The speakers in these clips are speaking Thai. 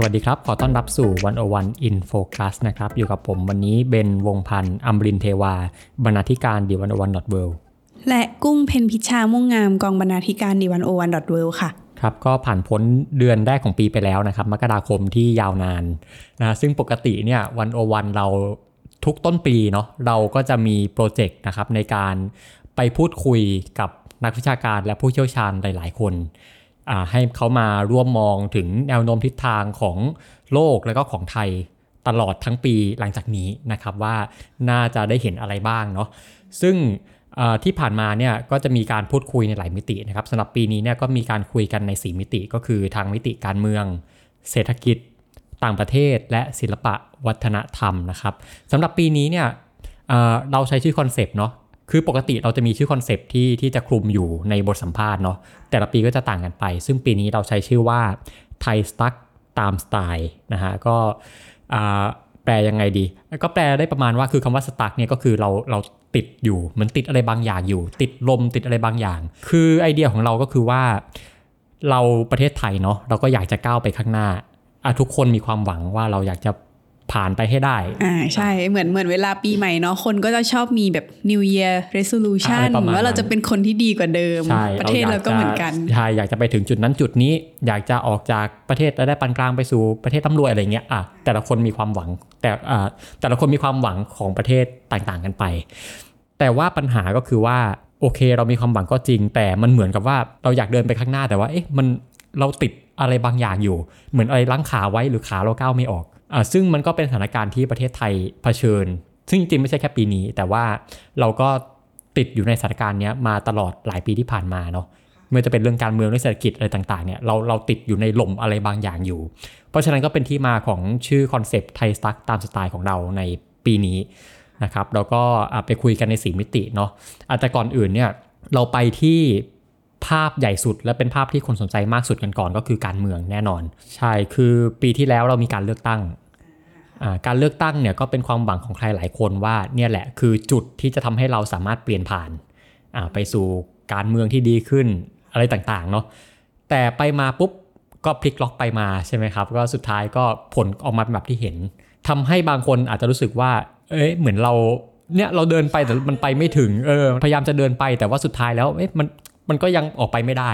สวัสดีครับ ขอต้อนรับสู่101 In Focus นะครับ อยู่กับผมวันนี้เบนวงศ์พันธ์อมรินทร์เทวา บรรณาธิการดีวันโอวันดอทเวและกุ้งเพนพิชาม่วงงามกองบรรณาธิการดีวันโอวันดอทเวค่ะ ครับ ก็ผ่านพ้นเดือนแรกของปีไปแล้วนะครับ มกราคมที่ยาวนานนะซึ่งปกติเนี่ยวันโอวันเราทุกต้นปีเนาะเราก็จะมีโปรเจกต์นะครับในการไปพูดคุยกับนักวิชาการและผู้เชี่ยวชาญหลาย ๆ คนอ่า ให้เขามาร่วมมองถึงแนวโน้มทิศทางของโลกและก็ของไทยตลอดทั้งปีหลังจากนี้นะครับว่าน่าจะได้เห็นอะไรบ้างเนาะซึ่งที่ผ่านมาเนี่ยก็จะมีการพูดคุยในหลายมิตินะครับสำหรับปีนี้เนี่ยก็มีการคุยกันใน 4 มิติก็คือทางมิติการเมือง เศรษฐกิจต่างประเทศ และศิลปะวัฒนธรรมนะครับสำหรับปีนี้เนี่ยเราใช้ชื่อ concept เนาะ คือปกติเราจะมีชื่อ concept ที่ที่จะคลุมอยู่ในบทสัมภาษณ์เนาะแต่ละปีก็จะต่างกันไป ซึ่งปีนี้เราใช้ชื่อว่าไทยสตั๊กตามสไตล์นะฮะก็แปลยังไงดี ก็แปลได้ประมาณว่าคือคำว่าสตั๊กเนี่ยก็คือเราเราติดอยู่เหมือนติดอะไรบางอย่างอยู่ ติดลมติดอะไรบางอย่าง คือไอเดียของเราก็คือว่า เราประเทศไทยเนาะเราก็อยากจะก้าวไปข้างหน้าทุกคนมีความหวังว่าเราอยากจะ ผ่านไปให้ได้ อ่าใช่ เหมือนเหมือนเวลาปีใหม่เนาะ คนก็จะชอบมีแบบ New Year Resolution อะไรประมาณนั้นว่าเราจะเป็นคนที่ดีกว่าเดิมใช่ประเทศเราก็เหมือนกัน ใช่ อยากจะไปถึงจุดนั้นจุดนี้ อยากจะออกจากประเทศและได้ปานกลางไปสู่ประเทศร่ำรวยอะไรเงี้ย อะ แต่ละคนมีความหวัง แต่อ่าแต่ละคนมีความหวังของประเทศต่างๆกันไป แต่ว่าปัญหาก็คือว่าโอเค เรามีความหวังก็จริง แต่มันเหมือนกับว่าเราอยากเดินไปข้างหน้าแต่ว่า เอ๊ะ มันเราติดอะไรบางอย่างอยู่ เหมือนอะไรล้างขาไว้หรือขาเราก้าวไม่ออก อ่าซึ่งมันก็เป็นสถานการณ์ที่ประเทศไทยเผชิญ ซึ่งจริงๆไม่ใช่แค่ปีนี้ แต่ว่าเราก็ติดอยู่ในสถานการณ์เนี้ยมาตลอดหลายปีที่ผ่านมาเนาะไม่ว่าจะเป็นเรื่องการเมืองเรื่องเศรษฐกิจอะไรต่างๆเนี่ยเราเราติดอยู่ในหล่มอะไรบางอย่างอยู่ เพราะฉะนั้นก็เป็นที่มาของชื่อ concept ไทย Stuck ตามสไตล์ของเราในปีนี้นะครับแล้วก็อะไปคุยกันในสี่มิติเนาะอะแต่ก่อนอื่นเนี่ยเราไปที่ ภาพใหญ่สุดและเป็นภาพที่คนสนใจมากสุดกันก่อนก็คือการเมืองแน่นอน ใช่คือปีที่แล้วเรามีการเลือกตั้ง การเลือกตั้งเนี่ยก็เป็นความหวังของใครหลายคนว่าเนี่ยแหละคือจุดที่จะทำให้เราสามารถเปลี่ยนผ่านาไปสู่การเมืองที่ดีขึ้นอะไรต่างๆเนาะแต่ไปมาปุ๊บก็พลิกล็อกไปมาใช่ไหมครับก็สุดท้ายก็ผลออกมาเป็นแบบที่เห็นทำให้บางคนอาจจะรู้สึกว่า เอ้ยเหมือนเราเนี่ยเราเดินไปแต่มันไปไม่ถึงเออพยายามจะเดินไปแต่ว่าสุดท้ายแล้วเอ๊ะมัน มันก็ยังออกไปไม่ได้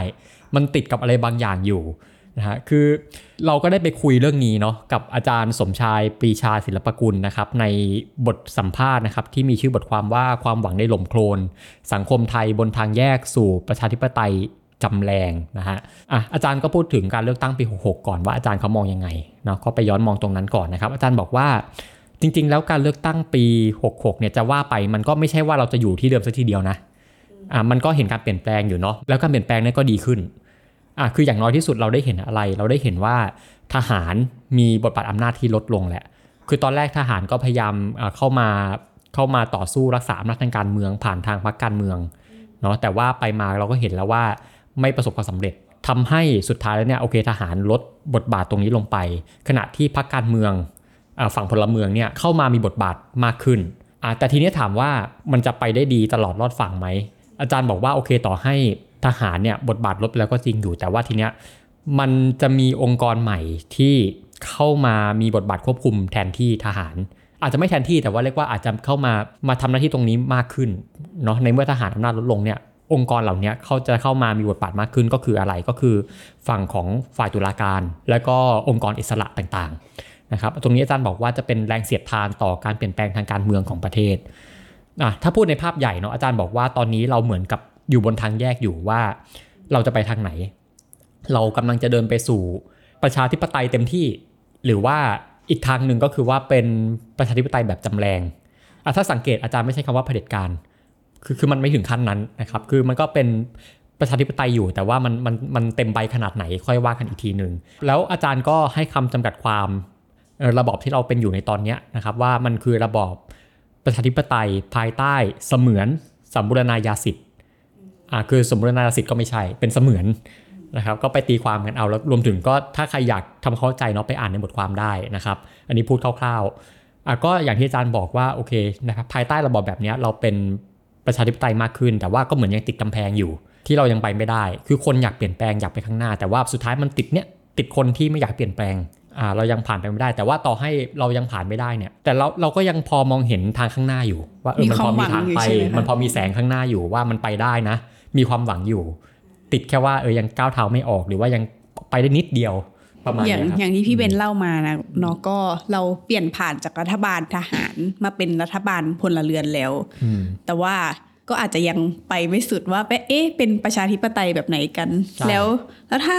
มันติดกับอะไรบางอย่างอยู่นะฮะคือเราก็ได้ไปคุยเรื่องนี้เนาะกับอาจารย์สมชายปรีชาศิลปกุลนะครับในบทสัมภาษณ์นะครับที่มีชื่อบทความว่าความหวังในหล่มโคลน สังคมไทยบนทางแยกสู่ประชาธิปไตยจำแรงนะฮะอะอาจารย์ก็พูดถึงการเลือกตั้งปี 66 ก่อนว่าอาจารย์เขามองยังไงเนาะก็ไปย้อนมองตรงนั้นก่อนนะครับ อาจารย์บอกว่าจริง ๆ แล้วการเลือกตั้งปี 66 เนี่ยจะว่าไปมันก็ไม่ใช่ว่าเราจะอยู่ที่เดิมสักทีเดียวนะ อะมันก็เห็นการเปลี่ยนแปลงอยู่เนาะแล้วการเปลี่ยนแปลงนี่ก็ดีขึ้นอะคืออย่างน้อยที่สุดเราได้เห็นอะไร เราได้เห็นว่าทหารมีบทบาทอำนาจที่ลดลงแหละ คือตอนแรกทหารก็พยายามเข้ามาเข้ามาต่อสู้รักษาอำนาจทางการเมืองผ่านทางพรรคการเมืองเนาะแต่ว่าไปมาเราก็เห็นแล้วว่าไม่ประสบความสำเร็จทำให้สุดท้ายแล้วเนี่ยโอเคทหารลดบทบาทตรงนี้ลงไป ขณะที่พรรคการเมืองฝั่งพลเมืองเนี่ยเข้ามามีบทบาทมากขึ้นแต่ทีนี้ถามว่ามันจะไปได้ดีตลอดรอดฝั่งไหม อาจารย์บอกว่าโอเคต่อให้ทหารเนี่ยบทบาทลดแล้วก็จริงอยู่ แต่ว่าทีเนี้ยมันจะมีองค์กรใหม่ที่เข้ามามีบทบาทควบคุมแทนที่ทหาร อาจจะไม่แทนที่แต่ว่าเรียกว่าอาจจะเข้ามามาทำหน้าที่ตรงนี้มากขึ้นเนาะในเมื่อทหารอำนาจลดลงเนี่ยองค์กรเหล่านี้เขาจะเข้ามามีบทบาทมากขึ้นก็คืออะไรก็คือฝั่งของฝ่ายตุลาการ และก็องค์กรอิสระต่างๆนะครับตรงนี้อาจารย์บอกว่าจะเป็นแรงเสียดทานต่อการเปลี่ยนแปลงทางการเมืองของประเทศ อะถ้าพูดในภาพใหญ่เนาะอาจารย์บอกว่าตอนนี้เราเหมือนกับอยู่บนทางแยกอยู่ว่า เราจะไปทางไหน เรากำลังจะเดินไปสู่ประชาธิปไตยเต็มที่ หรือว่าอีกทางหนึ่งก็คือว่าเป็นประชาธิปไตยแบบจำแรงอะถ้าสังเกตอาจารย์ไม่ใช่คำว่าเผด็จการคือคือมันไม่ถึงขั้นนั้นนะครับ คือมันก็เป็นประชาธิปไตยอยู่ แต่ว่ามันมันมันเต็มใบขนาดไหนค่อยว่ากันอีกทีหนึ่งแล้วอาจารย์ก็ให้คำจำกัดความระบอบที่เราเป็นอยู่ในตอนนี้นะครับ ว่ามันคือระบอบ ประชาธิปไตยภายใต้เสมือนสัมบูรณาญาสิทธิ์อ่าคือสมบูรณาญาสิทธิ์ก็ไม่ใช่เป็นเสมือนนะครับก็ไปตีความกันเอาแล้วรวมถึงก็ถ้าใครอยากทำเข้าใจเนาะไปอ่านในบทความได้นะครับ อันนี้พูดคร่าวๆอะก็อย่างที่อาจารย์บอกว่าโอเคนะครับภายใต้ระบอบแบบนี้เราเป็นประชาธิปไตยมากขึ้น แต่ว่าก็เหมือนยังติดกำแพงอยู่ ที่เรายังไปไม่ได้ คือคนอยากเปลี่ยนแปลงอยากไปข้างหน้า แต่ว่าสุดท้ายมันติดเนี้ยติดคนที่ไม่อยากเปลี่ยนแปลง อ่าเรายังผ่านไปไม่ได้ แต่ว่าต่อให้เรายังผ่านไม่ได้เนี่ย แต่เราเราก็ยังพอมองเห็นทางข้างหน้าอยู่ ว่าเออมีมันควาพมอมีทางหวังอยู่ไปใช่ไหมคะมันพอมีแสงข้างหน้าอยู่ว่ามันไปได้นะ มีความหวังอยู่ ติดแค่ว่าเออยังก้าวเท้าไม่ออกหรือว่ายังไปได้นิดเดียวประมาณอย่างเนี้ยครับอย่างที่พี่เบนเล่ามานะเนาะก็เราเปลี่ยนผ่านจากรัฐบาลทหารมาเป็นรัฐบาลพลเรือนแล้วอืมแต่ว่าก็อาจจะยังไปไม่สุดว่าเอ๊ะเป็นประชาธิปไตยแบบไหนกันใช่แล้ว แล้วถ้า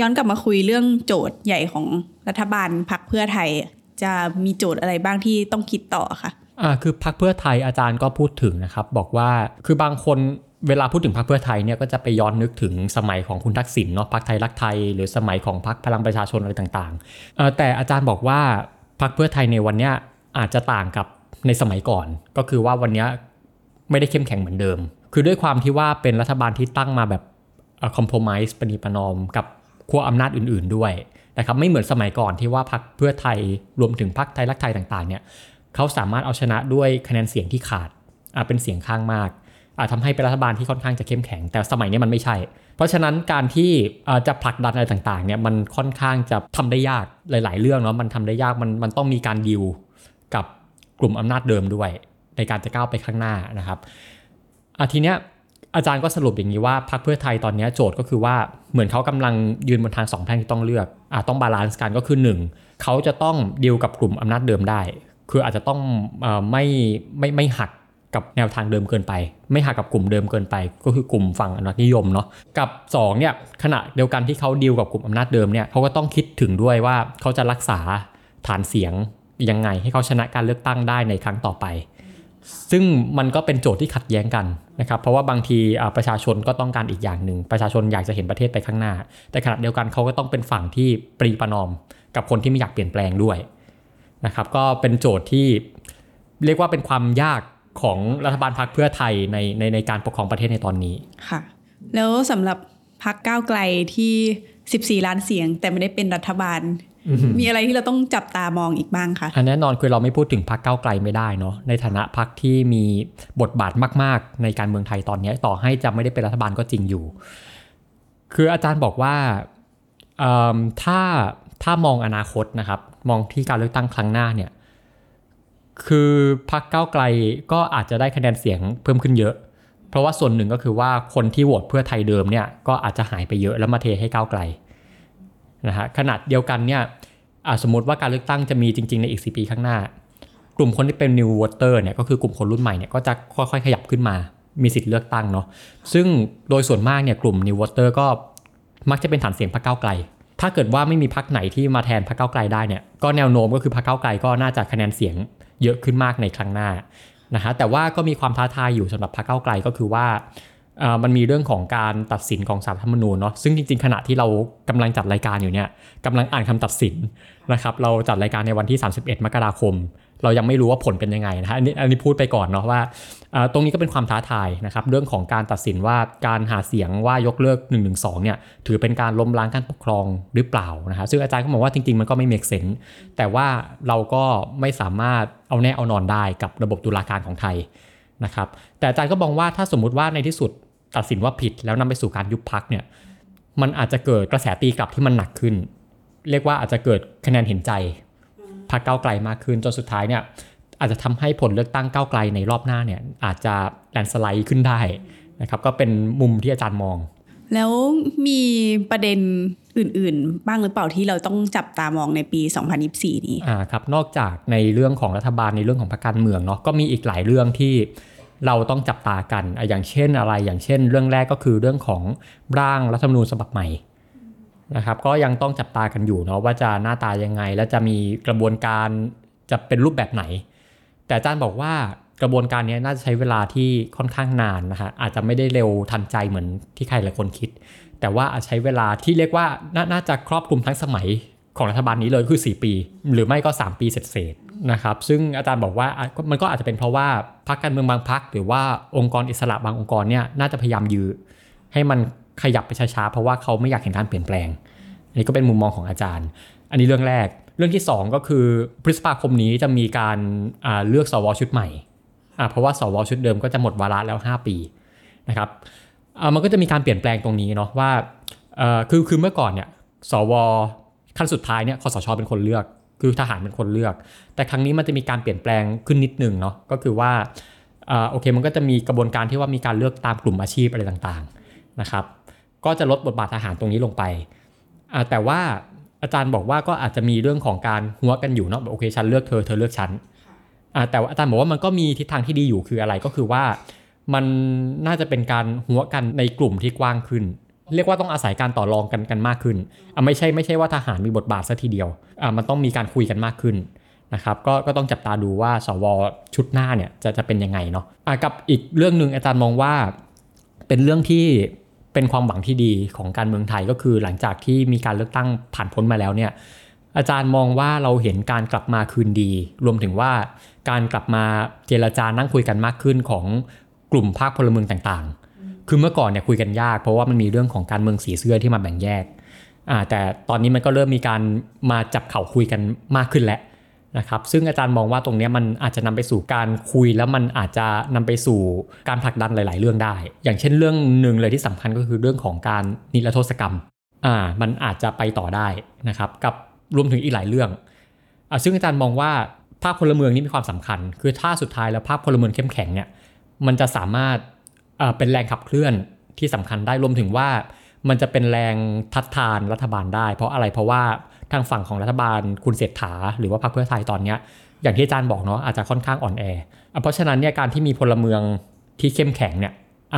ย้อนกลับมาคุยเรื่องโจทย์ใหญ่ของ รัฐบาลพรรคเพื่อไทยจะมีโจทย์อะไรบ้างที่ต้องคิดต่อคะอ่าคือพักเพื่อไทยอาจารย์ก็พูดถึงนะครับ บอกว่าคือบางคนเวลาพูดถึงพักเพื่อไทยเนี่ยก็จะไปย้อนนึกถึงสมัยของคุณทักษิณเนาะพักไทยรักไทย หรือสมัยของพักพลังประชาชนอะไรต่างๆเอ่อแต่อาจารย์บอกว่าพักเพื่อไทยในวันเนี้ยอาจจะต่างกับในสมัยก่อน ก็คือว่าวันนี้ไม่ได้เข้มแข็งเหมือนเดิม คือด้วยความที่ว่าเป็นรัฐบาลที่ตั้งมาแบบคอมโพม i s e ปณีประนอมกับขั้วอำนาจอื่น ๆด้วย นะครับไม่เหมือนสมัยก่อนที่ว่าพักเพื่อไทยรวมถึงพักไทยรักไทยต่างๆเนี่ยเขาสามารถเอาชนะด้วยคะแนนเสียงที่ขาดอาจเป็นเสียงข้างมากอาจทำให้เป็นรัฐบาลที่ค่อนข้างจะเข้มแข็ง แต่สมัยนี้มันไม่ใช่ เพราะฉะนั้นการที่จะผลักดันอะไรต่างๆเนี่ยมันค่อนข้างจะทำได้ยากหลาย ๆ เรื่องเนาะมันทำได้ยากมันมันต้องมีการดิวกับกลุ่มอำนาจเดิมด้วย ในการจะก้าวไปข้างหน้านะครับอาทีเนี้ย อาจารย์ก็สรุปอย่างนี้ว่าพรรคเพื่อไทยตอนนี้โจทย์ก็คือว่าเหมือนเขากำลังยืนบนทางสองแพร่งที่ต้องเลือกอะต้อง balance กันก็คือหนึ่งเขาจะต้องดิวกับกลุ่มอำนาจเดิมได้ คืออาจจะต้องอไม่ไม่ไม่หักกับแนวทางเดิมเกินไป ไม่หักกับกลุ่มเดิมเกินไป ก็คือกลุ่มฝั่งอนุรักษ์นิยมเนาะกับสองเนี่ยขณะเดียวกันที่เขาดีลกับกลุ่มอำนาจเดิมเนี่ยเขาก็ต้องคิดถึงด้วยว่าเขาจะรักษาฐานเสียงยังไงให้เขาชนะการเลือกตั้งได้ในครั้งต่อไป ซึ่งมันก็เป็นโจทย์ที่ขัดแย้งกันนะครับเพราะว่าบางทีประชาชนก็ต้องการอีกอย่างหนึ่ง ประชาชนอยากจะเห็นประเทศไปข้างหน้า แต่ขณะเดียวกันเขาก็ต้องเป็นฝั่งที่ปรีประนอม กับคนที่ไม่อยากเปลี่ยนแปลงด้วยนะครับก็เป็นโจทย์ที่เรียกว่าเป็นความยากของรัฐบาลพรรคเพื่อไทยในในในการปกครองประเทศในตอนนี้ค่ะ แล้วสำหรับพักก้าวไกลที่ 14 ล้านเสียง แต่ไม่ได้เป็นรัฐบาล มีอะไรที่เราต้องจับตามองอีกบ้างคะอันแน่นอนคือเราไม่พูดถึงพรรคก้าวไกลไม่ได้เนาะในฐานะพรรคที่มีบทบาทมาก ๆ ในการเมืองไทยตอนนี้ต่อให้จะไม่ได้เป็นรัฐบาลก็จริงอยู่ คืออาจารย์บอกว่าเอิ่มถ้าถ้ามองอนาคตนะครับ มองที่การเลือกตั้งครั้งหน้าเนี่ย คือพรรคก้าวไกลก็อาจจะได้คะแนนเสียงเพิ่มขึ้นเยอะ เพราะว่าส่วนหนึ่งก็คือว่าคนที่โหวตเพื่อไทยเดิมเนี่ยก็อาจจะหายไปเยอะแล้วมาเทให้ก้าวไกล นะฮะขนาดเดียวกันเนี่ยสมมติว่าการเลือกตั้งจะมีจริง ๆ ในอีก 4 ปีข้างหน้า กลุ่มคนที่เป็น new voter เนี่ยก็คือกลุ่มคนรุ่นใหม่เนี่ยก็จะค่อยๆ ขยับขึ้นมา มีสิทธิ์เลือกตั้งเนาะซึ่งโดยส่วนมากเนี่ยกลุ่ม new voter ก็มักจะเป็นฐานเสียงพรรคก้าวไกล ถ้าเกิดว่าไม่มีพรรคไหนที่มาแทนพรรคก้าวไกลได้เนี่ยก็แนวโน้มก็คือพรรคก้าวไกลก็น่าจะคะแนนเสียงเยอะขึ้นมากในครั้งหน้านะฮะแต่ว่าก็มีความท้าทายอยู่สำหรับพรรคก้าวไกลก็คือว่า มันมีเรื่องของการตัดสินของสารธรรมนูญเนาะซึ่งจริงๆ ขณะที่เรากำลังจัดรายการอยู่เนี่ยกำลังอ่านคำตัดสินนะครับเราจัดรายการในวันที่ 31 มกราคม เรายังไม่รู้ว่าผลเป็นยังไงนะฮะอันนี้อันนี้พูดไปก่อนเนาะว่าตรงนี้ก็เป็นความท้าทายนะครับเรื่องของการตัดสินว่าการหาเสียงว่ายกเลิก1 1 2เนี่ยถือเป็นการล้มล้างการปกครองหรือเปล่านะฮะซึ่งอาจารย์ก็บอกว่าจริงๆ มันก็ไม่ make sense แต่ว่าเราก็ไม่สามารถเอาแน่เอานอนได้กับระบบตุลาการของไทยนะครับแต่อาจารย์ก็มองว่าถ้าสมมุติว่าในที่สุด ตัดสินว่าผิดแล้วนำไปสู่การยุบพักเนี่ยมันอาจจะเกิดกระแสตีกลับที่มันหนักขึ้น เรียกว่าอาจจะเกิดคะแนนเห็นใจพรรคก้าวไกลมากขึ้นจนสุดท้ายเนี่ยอาจจะทำให้ผลเลือกตั้งก้าวไกลในรอบหน้าเนี่ยอาจจะแลนด์สไลด์ขึ้นได้นะครับก็เป็นมุมที่อาจารย์มอง แล้วมีประเด็นอื่นๆ บ้างหรือเปล่าที่เราต้องจับตามองในปี 2024 นี้อ่าครับนอกจากในเรื่องของรัฐบาลในเรื่องของพรรคการเมืองเนาะก็มีอีกหลายเรื่องที่ เราต้องจับตากัน อย่างเช่นอะไร อย่างเช่น เรื่องแรกก็คือเรื่องของร่างรัฐธรรมนูญฉบับใหม่นะครับ ก็ยังต้องจับตากันอยู่เนาะว่าจะหน้าตายังไง และจะมีกระบวนการจะเป็นรูปแบบไหน แต่อาจารย์บอกว่ากระบวนการนี้น่าจะใช้เวลาที่ค่อนข้างนานนะฮะอาจจะไม่ได้เร็วทันใจเหมือนที่ใครหลายคนคิด แต่ว่าอาจใช้เวลาที่เรียกว่านาน่าจะครอบคลุมทั้งสมัย ของรัฐบาลนี้เลยคือ 4 ปี หรือไม่ก็ 3 ปีเสร็จๆนะครับ ซึ่งอาจารย์บอกว่ามันก็อาจจะเป็นเพราะว่าพรรคการเมืองบางพรรคหรือว่าองค์กรอิสระบางองค์กรเนี่ยน่าจะพยายามยื้อให้มันขยับไปช้าๆเพราะว่าเขาไม่อยากเห็นการเปลี่ยนแปลงอันนี้ก็เป็นมุมมองของอาจารย์ อันนี้เรื่องแรก เรื่องที่ 2 ก็คือพฤษภาคมนี้จะมีการเลือกสวชุดใหม่เพราะว่าสวชุดเดิมก็จะหมดวาระแล้ว 5 ปีนะครับมันก็จะมีการเปลี่ยนแปลงตรงนี้เนาะว่าคือคือเมื่อก่อนเนี่ยสว ขั้นสุดท้ายเนี่ยคอสชเป็นคนเลือก คือทหารเป็นคนเลือก แต่ครั้งนี้มันจะมีการเปลี่ยนแปลงขึ้นนิดนึงเนาะก็คือว่าโอเคมันก็จะมีกระบวนการที่ว่ามีการเลือกตามกลุ่มอาชีพอะไรต่างๆนะครับ ก็จะลดบทบาททหารตรงนี้ลงไป แต่ว่าอาจารย์บอกว่าก็อาจจะมีเรื่องของการหัวกันอยู่เนาะโอเคฉันเลือกเธอเธอเลือกฉันแต่อาจารย์บอกว่ามันก็มีทิศทางที่ดีอยู่คืออะไรก็คือว่ามันน่าจะเป็นการหัวกันในกลุ่มที่กว้างขึ้น เรียกว่าต้องอาศัยการต่อรองกันกันมากขึ้นไม่ใช่ไม่ใช่ว่าทหารมีบทบาทซะทีเดียวมันต้องมีการคุยกันมากขึ้นนะครับกก็ต้องจับตาดูว่าสวชุดหน้าเนี่ยจะจะเป็นยังไงเนาะกับอีกเรื่องหนึ่งอาจารย์มองว่า เป็นเรื่องที่เป็นความหวังที่ดีของการเมืองไทยก็คือหลังจากที่มีการเลือกตั้งผ่านพ้นมาแล้วเนี่ยอาจารย์มองว่าเราเห็นการกลับมาคืนดี รวมถึงว่าการกลับมาเจรจานั่งคุยกันมากขึ้นของกลุ่มภาคพลเมืองต่าง คือเมื่อก่อนเนี่ยคุยกันยาก เพราะว่ามันมีเรื่องของการเมืองสีเสื้อที่มาแบ่งแยกแต่ตอนนี้มันก็เริ่มมีการมาจับเข่าคุยกันมากขึ้นแล้วนะครับซึ่งอาจารย์มองว่าตรงนี้มันอาจจะนำไปสู่การคุยแล้วมันอาจจะนำไปสู่การผลักดันหลาย ๆ เรื่องได้ อย่างเช่นเรื่องหนึ่งเลยที่สำคัญก็คือเรื่องของการนิรโทษกรรมอ่ามันอาจจะไปต่อได้นะครับกับรวมถึงอีกหลายเรื่องอ่าซึ่งอาจารย์มองว่าภาคพลเมืองนี่มีความสำคัญ คือถ้าสุดท้ายแล้วภาคพลเมืองเข้มแข็งเนี่ยมันจะสามารถ เป็นแรงขับเคลื่อนที่สำคัญได้รวมถึงว่า มันจะเป็นแรงทัดทานรัฐบาลได้ เพราะอะไรเพราะว่าทางฝั่งของรัฐบาลคุณเศรษฐา หรือว่าพรรคเพื่อไทยตอนนี้อย่างที่อาจารย์บอกเนาะอาจจะค่อนข้างอ่อนแอเพราะฉะนั้นเนี่ยการที่มีพลเมืองที่เข้มแข็งเนี่ย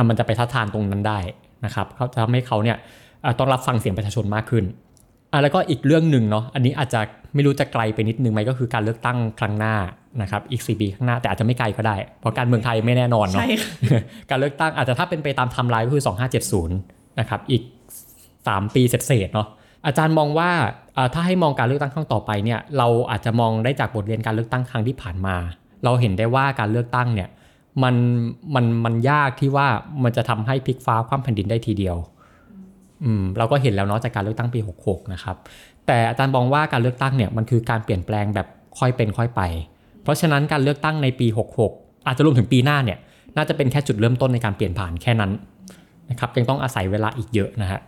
มันจะไปทัดทานตรงนั้นได้นะครับเขาจะทำให้เขาเนี่ยต้องรับฟังเสียงประชาชนมากขึ้นแล้วก็อีกเรื่องหนึ่งเนาะอันนี้อาจจะ ไม่รู้จะไกลไปนิดนึงไหมก็คือการเลือกตั้งครั้งหน้านะครับอีก4ปีข้างหน้าแต่อาจจะไม่ไกลก็ได้ เพราะการเมืองไทยไม่แน่นอนเนาะการเลือกตั้งอาจจะถ้าเป็นไปตามไทม์ไลน์ก็คือ 2570นะครับอีก 3 ปีเศษๆเนาะอาจารย์มองว่าถ้าให้มองการเลือกตั้งครั้งต่อไปเนี่ยเราอาจจะมองได้จากบทเรียนการเลือกตั้งครั้งที่ผ่านมา เราเห็นได้ว่าการเลือกตั้งเนี่ยมันมันมันยากที่ว่ามันจะทำให้พลิกฟ้าคว่ำแผ่นดินได้ทีเดียวอืมเราก็เห็นแล้วเนาะจากการเลือกตั้งปี 66 นะครับ แต่อาจารย์มองว่าการเลือกตั้งเนี่ยมันคือการเปลี่ยนแปลงแบบค่อยเป็นค่อยไป เพราะฉะนั้นการเลือกตั้งในปี 66 อาจจะรวมถึงปีหน้าเนี่ยน่าจะเป็นแค่จุดเริ่มต้นในการเปลี่ยนผ่านแค่นั้นนะครับยังต้องอาศัยเวลาอีกเยอะนะฮะ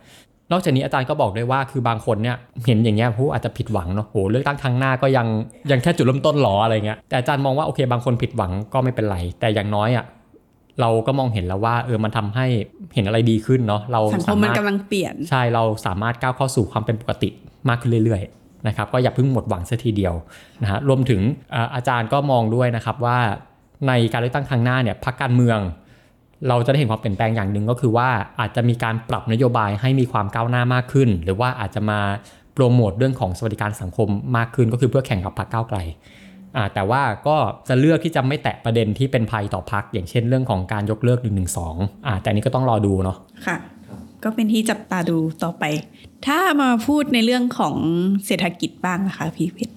นอกจากนี้อาจารย์ก็บอกด้วยว่าคือบางคนเนี่ยเห็นอย่างเงี้ยผู้อาจจะผิดหวังเนาะโหเลือกตั้งครั้งหน้าก็ยังยังแค่จุดเริ่มต้นหรออะไรเงี้ยแต่อาจารย์มองว่าโอเคบางคนผิดหวังก็ไม่เป็นไร แต่อย่างน้อยอะเราก็มองเห็นแล้วว่าเออมันทำให้เห็นอะไรดีขึ้นเนาะเราสังคมมันกำลังเปลี่ยนใช่เราสามารถก้าวเข้าสู่ความเป็นปกติ มากขึ้นเรื่อยๆนะครับก็อย่าเพิ่งหมดหวังซะทีเดียวนะฮะรวมถึงอาจารย์ก็มองด้วยนะครับว่าในการเลือกตั้งครั้งหน้าเนี่ยพรรคการเมือง เราจะได้เห็นความเปลี่ยนแปลงอย่างหนึ่งก็คือว่าอาจจะมีการปรับนโยบายให้มีความก้าวหน้ามากขึ้น หรือว่าอาจจะมาโปรโมทเรื่องของสวัสดิการสังคมมากขึ้นก็คือเพื่อแข่งกับพรรคก้าวไกลแต่ว่าก็จะเลือกที่จะไม่แตะประเด็นที่เป็นภัยต่อพรรคอย่างเช่นเรื่องของการยกเลิก1นึอ่าแต่นี้ก็ต้องรอดูเนาะค่ะ ก็เป็นที่จับตาดูต่อไป ถ้ามาพูดในเรื่องของเศรษฐกิจบ้างนะคะพี่เพชร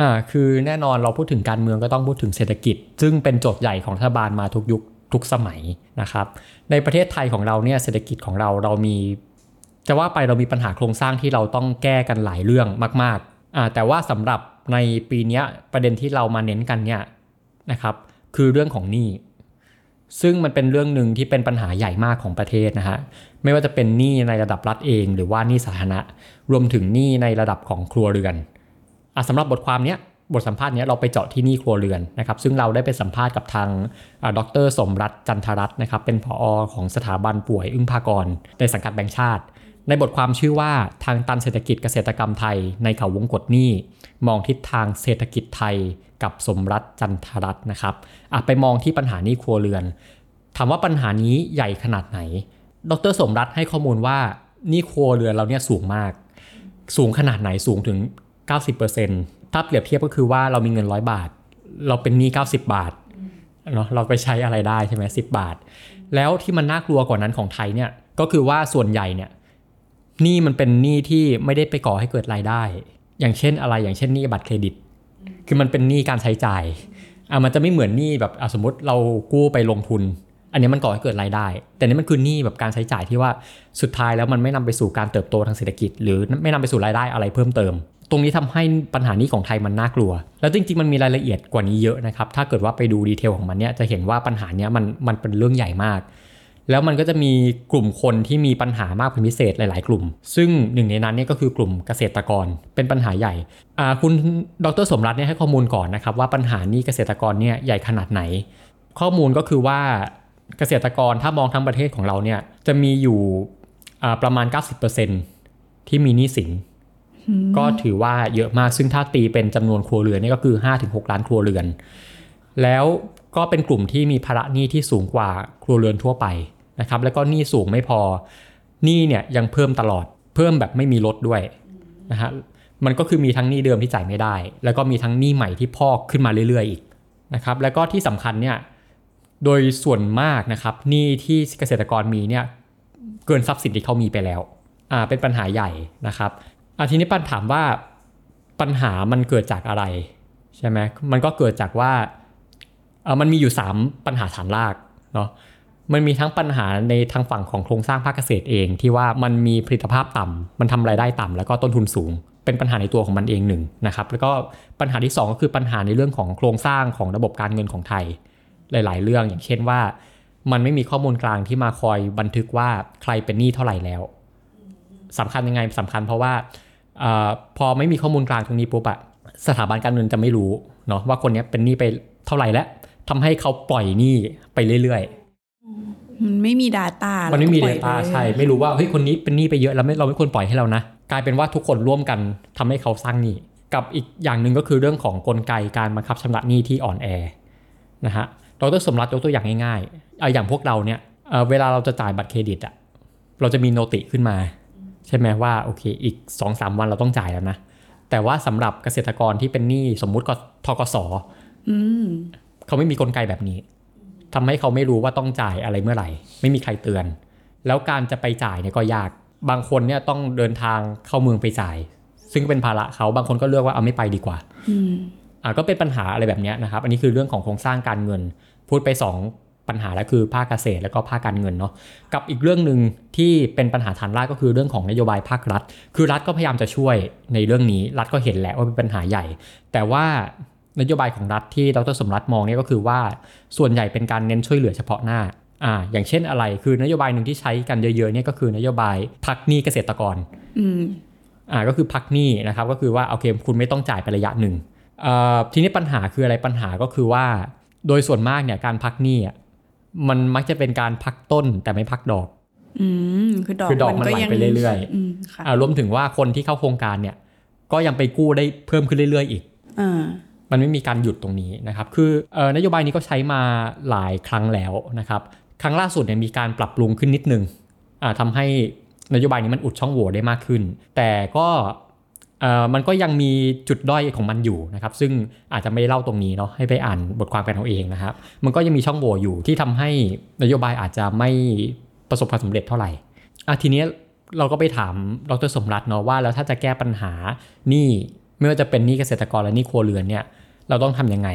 อ่าคือแน่นอนเราพูดถึงการเมืองก็ต้องพูดถึงเศรษฐกิจ ซึ่งเป็นโจทย์ใหญ่ของรัฐบาลมาทุกยุคทุกสมัยนะครับ ในประเทศไทยของเราเนี่ยเศรษฐกิจของเราเรามี จะว่าไปเรามีปัญหาโครงสร้างที่เราต้องแก้กันหลายเรื่องมากๆอ่าแต่ว่าสำหรับในปีนี้ประเด็นที่เรามาเน้นกันเนี่ยนะครับคือเรื่องของหนี้ ซึ่งมันเป็นเรื่องหนึ่งที่เป็นปัญหาใหญ่มากของประเทศนะฮะ ไม่ว่าจะเป็นหนี้ในระดับรัฐเอง หรือว่าหนี้สาธารณะ รวมถึงหนี้ในระดับของครัวเรือนอะสำหรับบทความนี้บทสัมภาษณ์นี้เราไปเจาะที่นี่ครัวเรือนนะครับ ซึ่งเราได้ไปสัมภาษณ์กับทางดรสมรัตจันทรัตน์นะครับ เป็นผอของสถาบันป่วยอึ้งภากร ในสังกัดแบงค์ชาติ ในบทความชื่อว่าทางตันเศรษฐกิจเกษตรกรรมไทย ในเขาวงกฏนี้ มองทิศทางเศรษฐกิจไทยกับสมรัตจันทรัตน์นะครับไปมองที่ปัญหานี้ครัวเรือน ถามว่าปัญหานี้ใหญ่ขนาดไหน ดรสมรัตให้ข้อมูลว่านี่ครัวเรือนเราเนี่ยสูงมาก สูงขนาดไหนสูงถึง 90%ถ้าเปรียบเทียบก็คือว่าเรามีเงินร้อยบาท เราเป็นหนี้90 บาทเนาะเราไปใช้อะไรได้ใช่ไหมสิบาท แล้วที่มันน่ากลัวกว่านั้นของไทยเนี่ยก็คือว่าส่วนใหญ่เนี่ย หนี้มันเป็นหนี้ที่ไม่ได้ไปก่อให้เกิดรายได้ อย่างเช่นอะไรอย่างเช่นหนี้บัตรเครดิต คือมันเป็นหนี้การใช้จ่ายอะมันจะไม่เหมือนหนี้แบบอะสมมติเรากู้ไปลงทุน อันนี้มันก่อให้เกิดรายได้ แต่นี่มันคือหนี้แบบการใช้จ่ายที่ว่าสุดท้ายแล้วมันไม่นำไปสู่การเติบโตทางเศรษฐกิจ หรือไม่นำไปสู่รายได้อะไรเพิ่มเติม ตรงนี้ทำให้ปัญหานี้ของไทยมันน่ากลัว แล้วจริงๆมันมีรายละเอียดกว่านี้เยอะนะครับถ้าเกิดว่าไปดูดีเทลของมันเนี่ยจะเห็นว่าปัญหานี้มันมันเป็นเรื่องใหญ่มาก แล้วมันก็จะมีกลุ่มคนที่มีปัญหามากเป็นพิเศษหลาย ๆ กลุ่ม ซึ่งหนึ่งในนั้นเนี่ยก็คือกลุ่มเกษตรกรเป็นปัญหาใหญ่อ่าคุณดรสมรัตน์เนี่ยให้ข้อมูลก่อนนะครับว่าปัญหานี้เกษตรกรเนี่ยใหญ่ขนาดไหน ข้อมูลก็คือว่าเกษตรกรถ้ามองทั้งประเทศของเราเนี่ยจะมีอยู่อ่าประมาณ 90%ที่มีหนี้สินก็ถือว่าเยอะมากซึ่งถ้าตีเป็นจำนวนครัวเรือนนี่ก็คือ 5-6 ล้านครัวเรือน แล้วก็เป็นกลุ่มที่มีภาระหนี้ที่สูงกว่าครัวเรือนทั่วไป นะครับแล้วก็หนี้สูงไม่พอหนี้เนี่ยยังเพิ่มตลอดเพิ่มแบบไม่มีลดด้วยนะฮะมันก็คือมีทั้งหนี้เดิมที่จ่ายไม่ได้ แล้วก็มีทั้งหนี้ใหม่ที่พอกขึ้นมาเรื่อยๆอีกนะครับแล้วก็ที่สำคัญเนี่ยโดยส่วนมากนะครับหนี้ที่เกษตรกรมีเนี่ยเกินทรัพย์สินที่เขามีไปแล้วอ่าเป็นปัญหาใหญ่นะครับอาทีนี้ปัญถามว่าปัญหามันเกิดจากอะไรใช่ไหมมันก็เกิดจากว่าเออมันมีอยู่ 3 ปัญหาฐานรากเนาะ มันมีทั้งปัญหาในทางฝั่งของโครงสร้างภาคเกษตรเอง ที่ว่ามันมีผลิตภาพต่ำมันทำรายได้ต่ำแล้วก็ต้นทุนสูง เป็นปัญหาในตัวของมันเองหนึ่งนะครับแล้วก็ปัญหาที่ 2 ก็คือปัญหาในเรื่องของโครงสร้างของระบบการเงินของไทย หลาย ๆ เรื่องอย่างเช่นว่า มันไม่มีข้อมูลกลางที่มาคอยบันทึกว่าใครเป็นหนี้เท่าไหร่แล้วสำคัญยังไงสำคัญเพราะว่าออพอไม่มีข้อมูลกลางตรงนี้ปุ๊บอะสถาบันการเงินจะไม่รู้เนาะว่าคนนี้เป็นหนี้ไปเท่าไหร่แล้วทำให้เขาปล่อยหนี้ไปเรื่อย มันไม่มี Data ๆมันไม่มีแล้วก็ปล่ Data อยปใช่ ไม่รู้ว่าเฮ้ยคนนี้เป็นหนี้ไปเยอะแล้วไม่เราไม่ควรปล่อยให้เรานะ กลายเป็นว่าทุกคนร่วมกันทำให้เขาสร้างหนี้กับอีกอย่างหนึ่งก็คือเรื่องของกลไกการบังคับชำระหนี้ที่อ่อนแอนะฮะดรสมรัตน์ยกตัวอย่างง่ายๆเอาอย่างพวกเราเนี่ยเอ่อเวลาเราจะจ่ายบัตรเครดิตอะเราจะมีโนติขึ้นมา ใช่ไหมว่าโอเคอีก2อสวันเราต้องจ่ายแล้วนะ แต่ว่าสำหรับเกษตรกรที่เป็นหนี้สมมุติก็ทกสอืมเขาไม่มีกลไกแบบนี้ ทำให้เขาไม่รู้ว่าต้องจ่ายอะไรเมื่อไหร่ ไม่มีใครเตือน แล้วการจะไปจ่ายเนี่ยก็ยากบางคนเนี่ยต้องเดินทางเข้าเมืองไปจ่าย ซึ่งเป็นภาระเขาบางคนก็เลือกว่าเอาไม่ไปดีกว่าอืมอ่าก็เป็นปัญหาอะไรแบบเนี้ยนะครับ อันนี้คือเรื่องของโครงสร้างการเงิน พูดไป 2 ปัญหาแล้วคือภาคเกษตรแล้วก็ภาคการเงินเนาะกับอีกเรื่องหนึ่งที่เป็นปัญหาฐานรากก็คือเรื่องของนโยบายภาครัฐ คือรัฐก็พยายามจะช่วยในเรื่องนี้ รัฐก็เห็นแหละว่าเป็นปัญหาใหญ่ แต่ว่า นโยบายของรัฐที่ดรสมรัตน์มองเนี่ยก็คือว่าส่วนใหญ่เป็นการเน้นช่วยเหลือเฉพาะหน้าอ่าอย่างเช่นอะไรคือนโยบายหนึ่งที่ใช้กันเยอะๆเนี่ยก็คือนโยบายพักหนี้เกษตรกรอืมอ่าก็คือพักหนี้นะครับก็คือว่าโอเคคุณไม่ต้องจ่ายไประยะหนึ่งเอ่อทีนี้ปัญหาคืออะไรปัญหาก็คือว่า โดยส่วนมากเนี่ยการพักหนี้อะมันมักจะเป็นการพักต้นแต่ไม่พักดอกอืมคือดอกคือดอกมันก็ไหลยังไปเรื่อยอืมค่ะอ่ารวมถึงว่าคนที่เข้าโครงการเนี่ย ก็ยังไปกู้ได้เพิ่มขึ้นเรื่อยๆอีกอ่า มันไม่มีการหยุดตรงนี้นะครับคือออนโยบายนี้ก็ใช้มาหลายครั้งแล้วนะครับครั้งล่าสุดเนี่ยมีการปรับปรุงขึ้นนิดนึงอ่าทำให้นโยบายนี้มันอุดช่องโหว่ได้มากขึ้น แต่ก็มันก็ยังมีจุดด้อยของมันอยู่นะครับ ซึ่งอาจจะไม่ได้เล่าตรงนี้เนาะให้ไปอ่านบทความกันเอาเองนะครับ มันก็ยังมีช่องโหว่อยู่ที่ทำให้นโยบายอาจจะไม่ประสบความสำเร็จเท่าไหร่อะทีนี้เราก็ไปถามดรสมรัตน์เนาะว่าแล้วถ้าจะแก้ปัญหานี้ ไม่ว่าจะเป็นหนี้เกษตรกรและหนี้ครัวเรือนเนี่ยเราต้องทำยังไง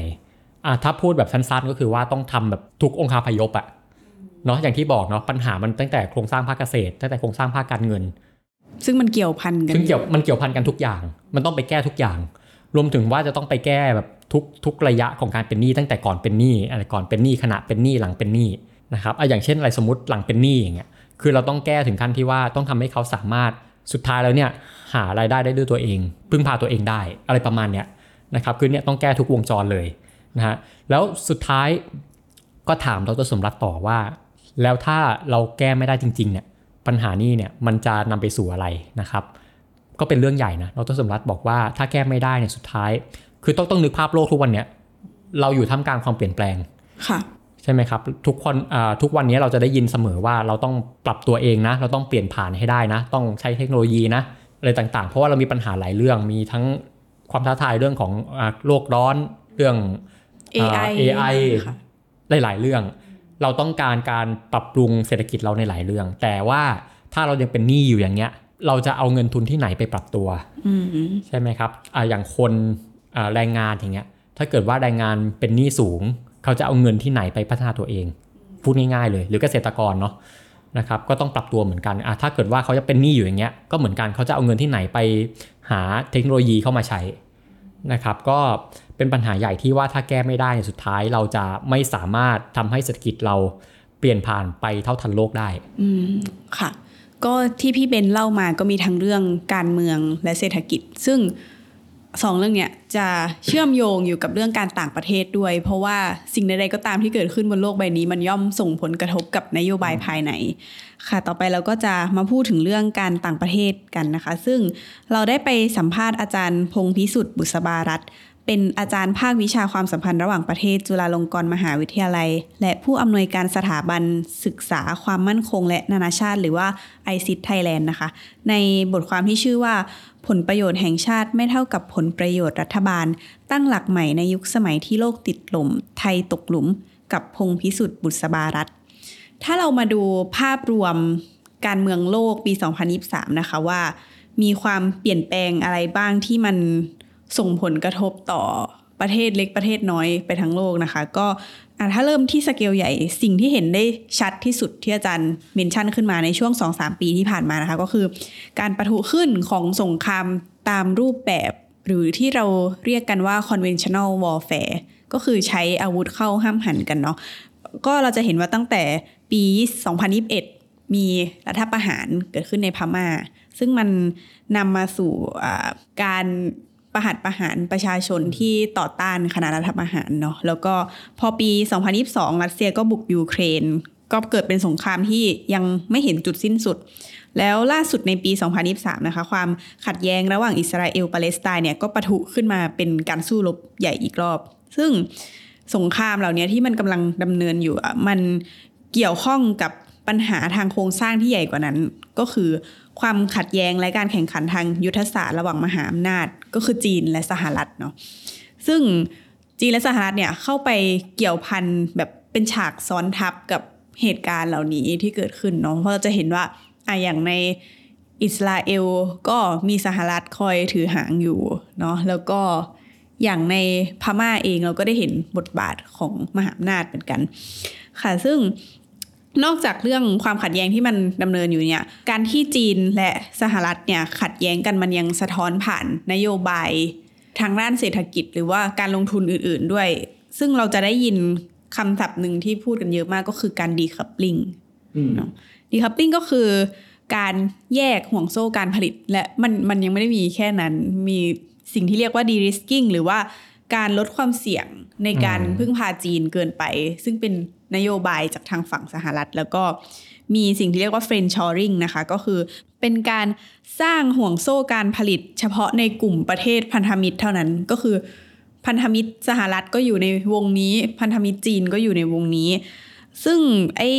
อะถ้าพูดแบบสั้นๆ ก็คือว่าต้องทำแบบทุกองค์คาพยพอะเนาะอย่างที่บอกเนาะปัญหามันตั้งแต่โครงสร้างภาคเกษตรตั้งแต่โครงสร้างภาคการเงิน ซึ่งมันเกี่ยวพันกันซึ่งเกี่ยวมันเกี่ยวพันกันทุกอย่าง มันต้องไปแก้ทุกอย่าง รวมถึงว่าจะต้องไปแก้แบบทุกทุกระยะของการเป็นหนี้ตั้งแต่ก่อนเป็นหนี้อะไรก่อนเป็นหนี้ขณะเป็นหนี้หลังเป็นหนี้นะครับอะอย่างเช่นอะไรสมมติหลังเป็นหนี้อย่างเงี้ยคือเราต้องแก้ถึงขั้นที่ว่าต้องทำให้เขาสามารถ สุดท้ายแล้วเนี่ยหารายได้ได้ด้วยตัวเอง พึ่งพาตัวเองได้อะไรประมาณเนี้ยนะครับคือเนี่ยต้องแก้ทุกวงจรเลยนะฮะแล้วสุดท้ายก็ถามดรสมรัตต่อว่า แล้วถ้าเราแก้ไม่ได้จริงๆเนี่ยปัญหานี้เนี่ยมันจะนำไปสู่อะไรนะครับก็เป็นเรื่องใหญ่นะดรสมรัตบอกว่าถ้าแก้ไม่ได้เนี่ยสุดท้าย คือต้องต้องนึกภาพโลกทุกวันเนี่ยเราอยู่ท่ามกลางความเปลี่ยนแปลงค่ะ ใช่ไหมครับทุกคนอ่าทุกวันนี้เราจะได้ยินเสมอว่าเราต้องปรับตัวเองนะ เราต้องเปลี่ยนผ่านให้ได้นะ ต้องใช้เทคโนโลยีนะอะไรต่างๆ เพราะว่าเรามีปัญหาหลายเรื่องมีทั้งความท้าทายเรื่องของอ่าโลกร้อนเรื่อง AI อ่า AI ค่ะหลายๆเรื่อง เราต้องการการปรับปรุงเศรษฐกิจเราในหลายเรื่อง แต่ว่าถ้าเรายังเป็นหนี้อยู่อย่างเงี้ย เราจะเอาเงินทุนที่ไหนไปปรับตัวอืมใช่ไหมครับอ่าอย่างคนอ่าแรงงานอย่างเงี้ย ถ้าเกิดว่าแรงงานเป็นหนี้สูง เขาจะเอาเงินที่ไหนไปพัฒนาตัวเอง พูดง่ายๆเลย หรือเกษตรกรเนาะนะครับก็ต้องปรับตัวเหมือนกันอะถ้าเกิดว่าเขาจะเป็นหนี้อยู่อย่างเงี้ยก็เหมือนกันเขาจะเอาเงินที่ไหนไปหาเทคโนโลยีเข้ามาใช้นะครับก็เป็นปัญหาใหญ่ที่ว่าถ้าแก้ไม่ได้สุดท้ายเราจะไม่สามารถทำให้เศรษฐกิจเราเปลี่ยนผ่านไปเท่าทันโลกได้อืมค่ะ ก็ที่พี่เบนเล่ามาก็มีทั้งเรื่องการเมืองและเศรษฐกิจ ซึ่ง สองเรื่องเนี้ยจะเชื่อมโยงอยู่กับเรื่องการต่างประเทศด้วย เพราะว่าสิ่งใดๆก็ตามที่เกิดขึ้นบนโลกใบนี้ มันย่อมส่งผลกระทบกับนโยบายภายใน ค่ะ ต่อไปเราก็จะมาพูดถึงเรื่องการต่างประเทศกันนะคะ ซึ่งเราได้ไปสัมภาษณ์อาจารย์พงพิสุทธิ์บุษบารัตเป็นอาจารย์ภาควิชาความสัมพันธ์ระหว่างประเทศจุฬาลงกรณ์มหาวิทยาลัย และผู้อำนวยการสถาบันศึกษาความมั่นคงและนานาชาติ หรือว่า i c i t Thailand นะคะ ในบทความที่ชื่อว่า ผลประโยชน์แห่งชาติไม่เท่ากับผลประโยชน์รัฐบาล ตั้งหลักใหม่ในยุคสมัยที่โลกติดหลมไทยตกหลุม กับพงพิสุทธิ์บุษบารัตถ้าเรามาดูภาพรวมการเมืองโลกปี 2023 นะคะว่า มีความเปลี่ยนแปลงอะไรบ้างที่มันส่งผลกระทบต่อประเทศเล็กประเทศน้อยไปทั้งโลกนะคะ ก็ อะถ้าเริ่มที่สเกลใหญ่สิ่งที่เห็นได้ชัดที่สุดที่อาจารย์เมนชั่นขึ้นมาในช่วง 2-3 ปีที่ผ่านมานะคะ ก็คือ การประทุขึ้นของสงครามตามรูปแบบ หรือที่เราเรียกกันว่า conventional warfare ก็คือใช้อาวุธเข้าห้ามหันกันเนาะก็เราจะเห็นว่าตั้งแต่ปี 2021 มีรัฐประหารเกิดขึ้นในพม่า ซึ่งมันนำมาสู่การ ประหัตประหารประชาชนที่ต่อต้านคณะรัฐประหารเนาะแล้วก็พอปี 2022 รัสเซียก็บุกยูเครน ก็เกิดเป็นสงครามที่ยังไม่เห็นจุดสิ้นสุด แล้วล่าสุดในปี 2023 นะคะ ความขัดแย้งระหว่างอิสราเอลปาเลสไตน์เนี่ยก็ปะทุขึ้นมาเป็นการสู้รบใหญ่อีกรอบ ซึ่งสงครามเหล่านี้ที่มันกำลังดำเนินอยู่อะมันเกี่ยวข้องกับปัญหาทางโครงสร้างที่ใหญ่กว่านั้น ก็คือความขัดแย้งและการแข่งขันทางยุทธศาสตร์ระหว่างมหาอำนาจ ก็คือจีนและสหรัฐเนาะซึ่งจีนและสหรัฐเนี่ยเข้าไปเกี่ยวพันแบบเป็นฉากซ้อนทับกับเหตุการณ์เหล่านี้ที่เกิดขึ้นเนาะเพราะเราจะเห็นว่าอะอย่างในอิสราเอลก็มีสหรัฐคอยถือหางอยู่เนาะแล้วก็อย่างในพม่าเองเราก็ได้เห็นบทบาทของมหาอำนาจเหมือนกัน ค่ะซึ่ง นอกจากเรื่องความขัดแย้งที่มันดำเนินอยู่เนี่ย การที่จีนและสหรัฐเนี่ยขัดแย้งกันมันยังสะท้อนผ่านนโยบายทางด้านเศรษฐกิจหรือว่าการลงทุนอื่น ๆ ด้วย ซึ่งเราจะได้ยินคำศัพท์หนึ่งที่พูดกันเยอะมากก็คือการดีคัพลิงเนาะดีคัพลิงก็คือการแยกห่วงโซ่การผลิต และมันมันยังไม่ได้มีแค่นั้น มีสิ่งที่เรียกว่าดีริสกิ้งหรือว่าการลดความเสี่ยงในการอืมพึ่งพาจีนเกินไป ซึ่งเป็น นโยบายจากทางฝั่งสหรัฐ แล้วก็มีสิ่งที่เรียกว่า friend shoring นะคะ ก็คือเป็นการสร้างห่วงโซ่การผลิต เฉพาะในกลุ่มประเทศพันธมิตรเท่านั้นก็คือพันธมิตรสหรัฐก็อยู่ในวงนี้ พันธมิตรจีนก็อยู่ในวงนี้ ซึ่งไอ้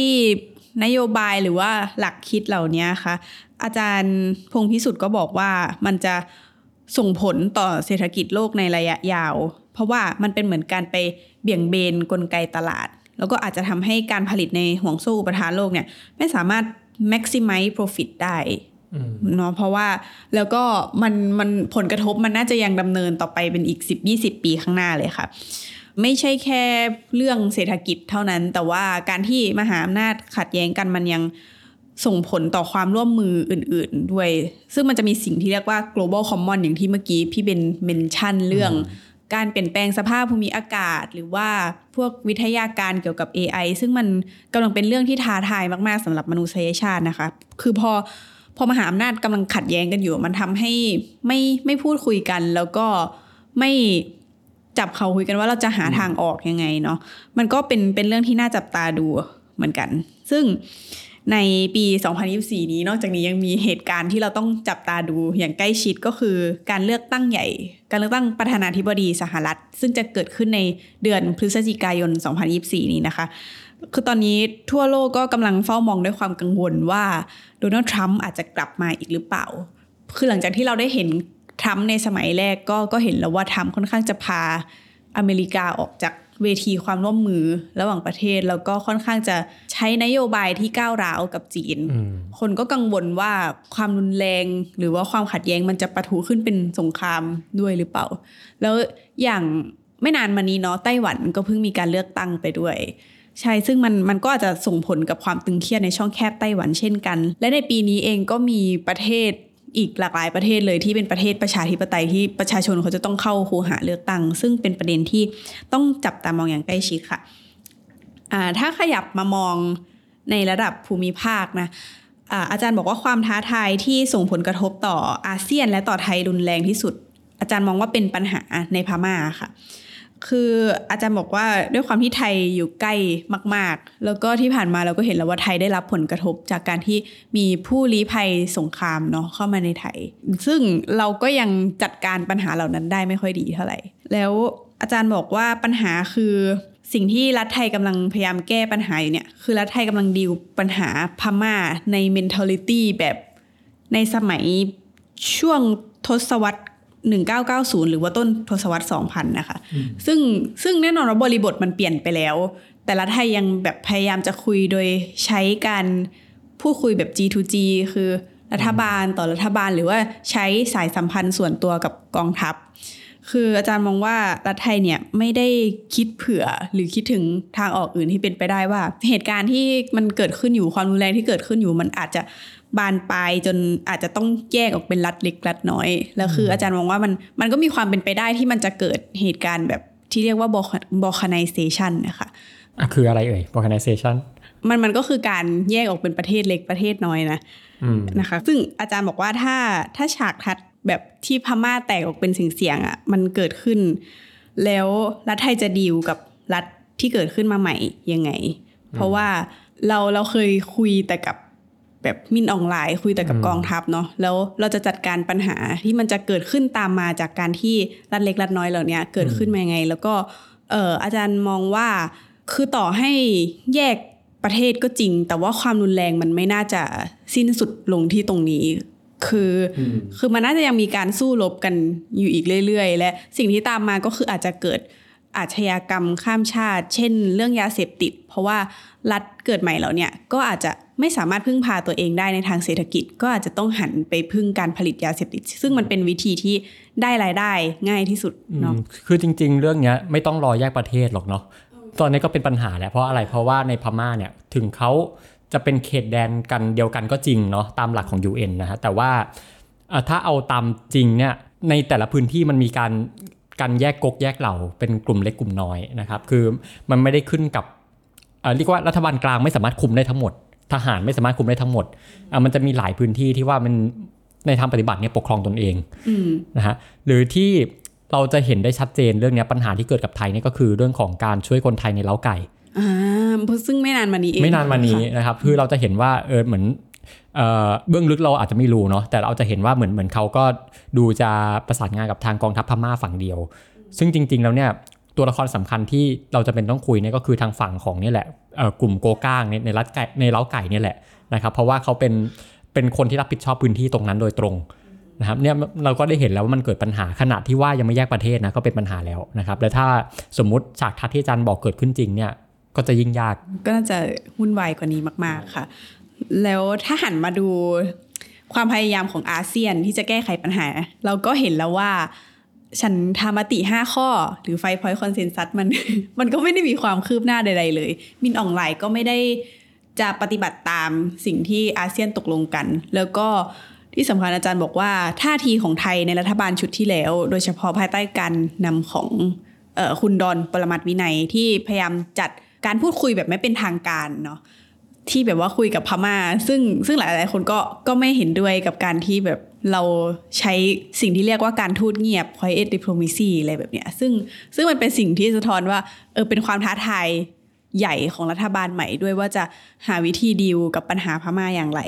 นโยบายหรือว่าหลักคิดเหล่านี้ค่ะ อาจารย์พงพิสุทธิ์ก็บอกว่ามันจะส่งผลต่อเศรษฐกิจโลกในระยะยาว เพราะว่ามันเป็นเหมือนการไปเบี่ยงเบนกลไกตลาด แล้วก็อาจจะทำให้การผลิตในห่วงโซ่อุปทานโลกเนี่ยไม่สามารถ maximize profit ได้อืมเนาะเพราะว่าแล้วก็มันมันผลกระทบมันน่าจะยังดำเนินต่อไปเป็นอีก 10-20 ปีข้างหน้าเลยค่ะ ไม่ใช่แค่เรื่องเศรษฐกิจเท่านั้น แต่ว่าการที่มหาอำนาจขัดแย้งกันมันยังส่งผลต่อความร่วมมืออื่น ๆ ด้วย ซึ่งมันจะมีสิ่งที่เรียกว่า global common อย่างที่เมื่อกี้พี่เบนเมนชั่นเรื่อง การเปลี่ยนแปลงสภาพภูมิอากาศ หรือว่าพวกวิทยาการเกี่ยวกับ AI ซึ่งมันกำลังเป็นเรื่องที่ท้าทายมาก ๆสำหรับมนุษยชาตินะคะ คือพอพอมหาอำนาจกำลังขัดแย้งกันอยู่ มันทำให้ไม่ไม่พูดคุยกัน แล้วก็ไม่จับเขาคุยกันว่าเราจะหาทางออกยังไงเนาะมันก็เป็นเป็นเรื่องที่น่าจับตาดูเหมือนกัน ซึ่ง ในปี 2024 นี้นอกจากนี้ยังมีเหตุการณ์ที่เราต้องจับตาดูอย่างใกล้ชิดก็คือ การเลือกตั้งใหญ่ การเลือกตั้งประธานาธิบดีสหรัฐ ซึ่งจะเกิดขึ้นในเดือนพฤศจิกายน 2024 นี้นะคะ คือตอนนี้ทั่วโลกก็กำลังเฝ้ามองด้วยความกังวลว่าโดนัลด์ทรัมป์อาจจะกลับมาอีกหรือเปล่า คือหลังจากที่เราได้เห็นทรัมป์ในสมัยแรกก็ก็เห็นแล้วว่าทรัมป์ค่อนข้างจะพาอเมริกาออกจาก เวทีความร่วมมือระหว่างประเทศ แล้วก็ค่อนข้างจะใช้นโยบายที่ก้าวร้าวกับจีนอืมคนก็กังวลว่าความรุนแรง หรือว่าความขัดแย้งมันจะปะทุขึ้นเป็นสงครามด้วยหรือเปล่า แล้วอย่างไม่นานมานี้เนาะไต้หวันก็เพิ่งมีการเลือกตั้งไปด้วยใช่ ซึ่งมันมันก็อาจจะส่งผลกับความตึงเครียดในช่องแคบไต้หวันเช่นกัน และในปีนี้เองก็มีประเทศ อีกหลากหลายประเทศเลยที่เป็นประเทศประชาธิปไตยที่ประชาชนเขาจะต้องเข้าคูหาเลือกตั้ง ซึ่งเป็นประเด็นที่ต้องจับตามองอย่างใกล้ชิดค่ะถ้าขยับมามองในระดับภูมิภาคนะอาอาจารย์บอกว่าความท้าทายที่ส่งผลกระทบต่ออาเซียนและต่อไทยรุนแรงที่สุด อาจารย์มองว่าเป็นปัญหาในพม่าค่ะ คืออาจารย์บอกว่าด้วยความที่ไทยอยู่ใกล้มาก ๆ แล้วก็ที่ผ่านมาเราก็เห็นแล้วว่าไทยได้รับผลกระทบจากการที่มีผู้ลี้ภัยสงครามเนาะเข้ามาในไทย ซึ่งเราก็ยังจัดการปัญหาเหล่านั้นได้ไม่ค่อยดีเท่าไหร่ แล้วอาจารย์บอกว่าปัญหาคือสิ่งที่รัฐไทยกำลังพยายามแก้ปัญหาอยู่เนี่ยคือรัฐไทยกำลังดีลปัญหาพม่าใน mentality แบบในสมัยช่วงทศวรรษ 1990 หรือว่าต้นทศวรรษ 2000 นะคะ ซึ่งซึ่งแน่นอนว่าบริบทมันเปลี่ยนไปแล้ว แต่รัฐไทยยังแบบพยายามจะคุยโดยใช้การพูดคุยแบบ G2G คือรัฐบาลต่อรัฐบาลหรือว่าใช้สายสัมพันธ์ส่วนตัวกับกองทัพ คืออาจารย์มองว่ารัฐไทยเนี่ยไม่ได้คิดเผื่อหรือคิดถึงทางออกอื่นที่เป็นไปได้ว่า เหตุการณ์ที่มันเกิดขึ้นอยู่ความรุนแรงที่เกิดขึ้นอยู่มันอาจจะ บานปลายจนอาจจะต้องแยกออกเป็นรัฐเล็กรัฐน้อย แล้วคืออาจารย์มองว่ามันมันก็มีความเป็นไปได้ที่มันจะเกิดเหตุการณ์แบบที่เรียกว่า balkanization นะคะอะคืออะไรเอ่ย organization มันมันก็คือการแยกออกเป็นประเทศเล็กประเทศน้อยนะอืมนะคะ ซึ่งอาจารย์บอกว่าถ้าถ้าฉากทัดแบบที่พม่าแตกออกเป็นสิ่งเสียงๆอะมันเกิดขึ้น แล้วรัฐไทยจะดีลกับรัฐที่เกิดขึ้นมาใหม่ยังไง เพราะว่าเราเราเคยคุยแต่กับ แบบมินออนไลน์คุยแต่กับกองทัพเนาะแล้วเราจะจัดการปัญหาที่มันจะเกิดขึ้นตามมาจากการที่รัฐเล็กรัฐน้อยเหล่านี้เกิดขึ้นมายังไง แล้วก็เอออาจารย์มองว่าคือต่อให้แยกประเทศก็จริง แต่ว่าความรุนแรงมันไม่น่าจะสิ้นสุดลงที่ตรงนี้ คืออคือมันน่าจะยังมีการสู้รบกันอยู่อีกเรื่อยๆ และสิ่งที่ตามมาก็คืออาจจะเกิดอาชญากรรมข้ามชาติ เช่น เรื่องยาเสพติด เพราะว่า รัฐเกิดใหม่เหล่าเนี้ยก็อาจจะไม่สามารถพึ่งพาตัวเองได้ในทางเศรษฐกิจ ก็อาจจะต้องหันไปพึ่งการผลิตยาเสพติด ซึ่งมันเป็นวิธีที่ได้รายได้ง่ายที่สุดเนาะคือจริง ๆ เรื่องเนี้ยไม่ต้องรอแยกประเทศหรอกเนาะตอนนี้ก็เป็นปัญหาแหละเพราะอะไรเพราะว่าในพม่าเนี่ยถึงเขาจะเป็นเขตแดนกันเดียวกันก็จริงเนาะตามหลักของ UN นะฮะแต่ว่าถ้าเอาตามจริงเนี่ยในแต่ละพื้นที่มันมีการการแยกกกแยกเหล่าเป็นกลุ่มเล็กกลุ่มน้อยนะครับ คือมันไม่ได้ขึ้นกับ เอ่อเรียกว่ารัฐบาลกลางไม่สามารถคุมได้ทั้งหมด ทหารไม่สามารถคุมได้ทั้งหมดอะมันจะมีหลายพื้นที่ที่ว่ามันในทางปฏิบัติเนี่ยปกครองตนเองอืมนะฮะหรือที่เราจะเห็นได้ชัดเจนเรื่องเนี้ยปัญหาที่เกิดกับไทยเนี่ยก็คือเรื่องของการช่วยคนไทยในเล้าไก่อ่าเพราะซึ่งไม่นานมานี้เองไม่นานมานี้ค่ะนะครับคือเราจะเห็นว่าเออเหมือนเอ่อเบื้องลึกเราอาจจะไม่รู้เนาะแต่เราจะเห็นว่าเหมือนเหมือนเขาก็ดูจะประสานงานกับทางกองทัพพม่าฝั่งเดียว ซึ่งจริง ๆ แล้วเนี่ย ตัวละครสำคัญที่เราจะเป็นต้องคุยเนี่ยก็คือทางฝั่งของนี่แหละกลุ่มโกก้างในรัฐไก่ในเล้าไก่เนี่ยแหละนะครับเพราะว่าเขาเป็นเป็นคนที่รับผิดชอบพื้นที่ตรงนั้นโดยตรงนะครับเนี่ยเราก็ได้เห็นแล้วว่ามันเกิดปัญหาขณะที่ว่ายังไม่แยกประเทศนะก็เป็นปัญหาแล้วนะครับและถ้าสมมุติฉากทัศน์ที่อาจารย์บอกเกิดขึ้นจริงเนี่ยก็จะยิ่งยาก ก็น่าจะวุ่นวายกว่านี้มาก ๆค่ะ แล้วถ้าหันมาดูความพยายามของอาเซียนที่จะแก้ไขปัญหา เราก็เห็นแล้วว่า ฉันทามติ 5 ข้อ หรือ Five-Point Consensus มันมันก็ไม่ได้มีความคืบหน้าใด ๆ เลย มินอ่องหล่ายก็ไม่ได้จะปฏิบัติตามสิ่งที่อาเซียนตกลงกัน แล้วก็ที่สำคัญอาจารย์บอกว่าท่าทีของไทยในรัฐบาลชุดที่แล้ว โดยเฉพาะภายใต้การนำของออคุณดอนปรมัตวินัยที่พยายามจัดการพูดคุยแบบไม่เป็นทางการเนาะที่แบบว่าคุยกับพม่า ซึ่งซึ่งหลายๆคนก็ก็ไม่เห็นด้วยกับการที่แบบ เราใช้สิ่งที่เรียกว่าการทูตเงียบ quiet diplomacy อะไรแบบเนี้ยซึ่งซึ่งมันเป็นสิ่งที่สะท้อนว่าเออเป็นความท้าทายใหญ่ของรัฐบาลใหม่ด้วยว่าจะหาวิธีดีลกับปัญหาพม่าอย่างไร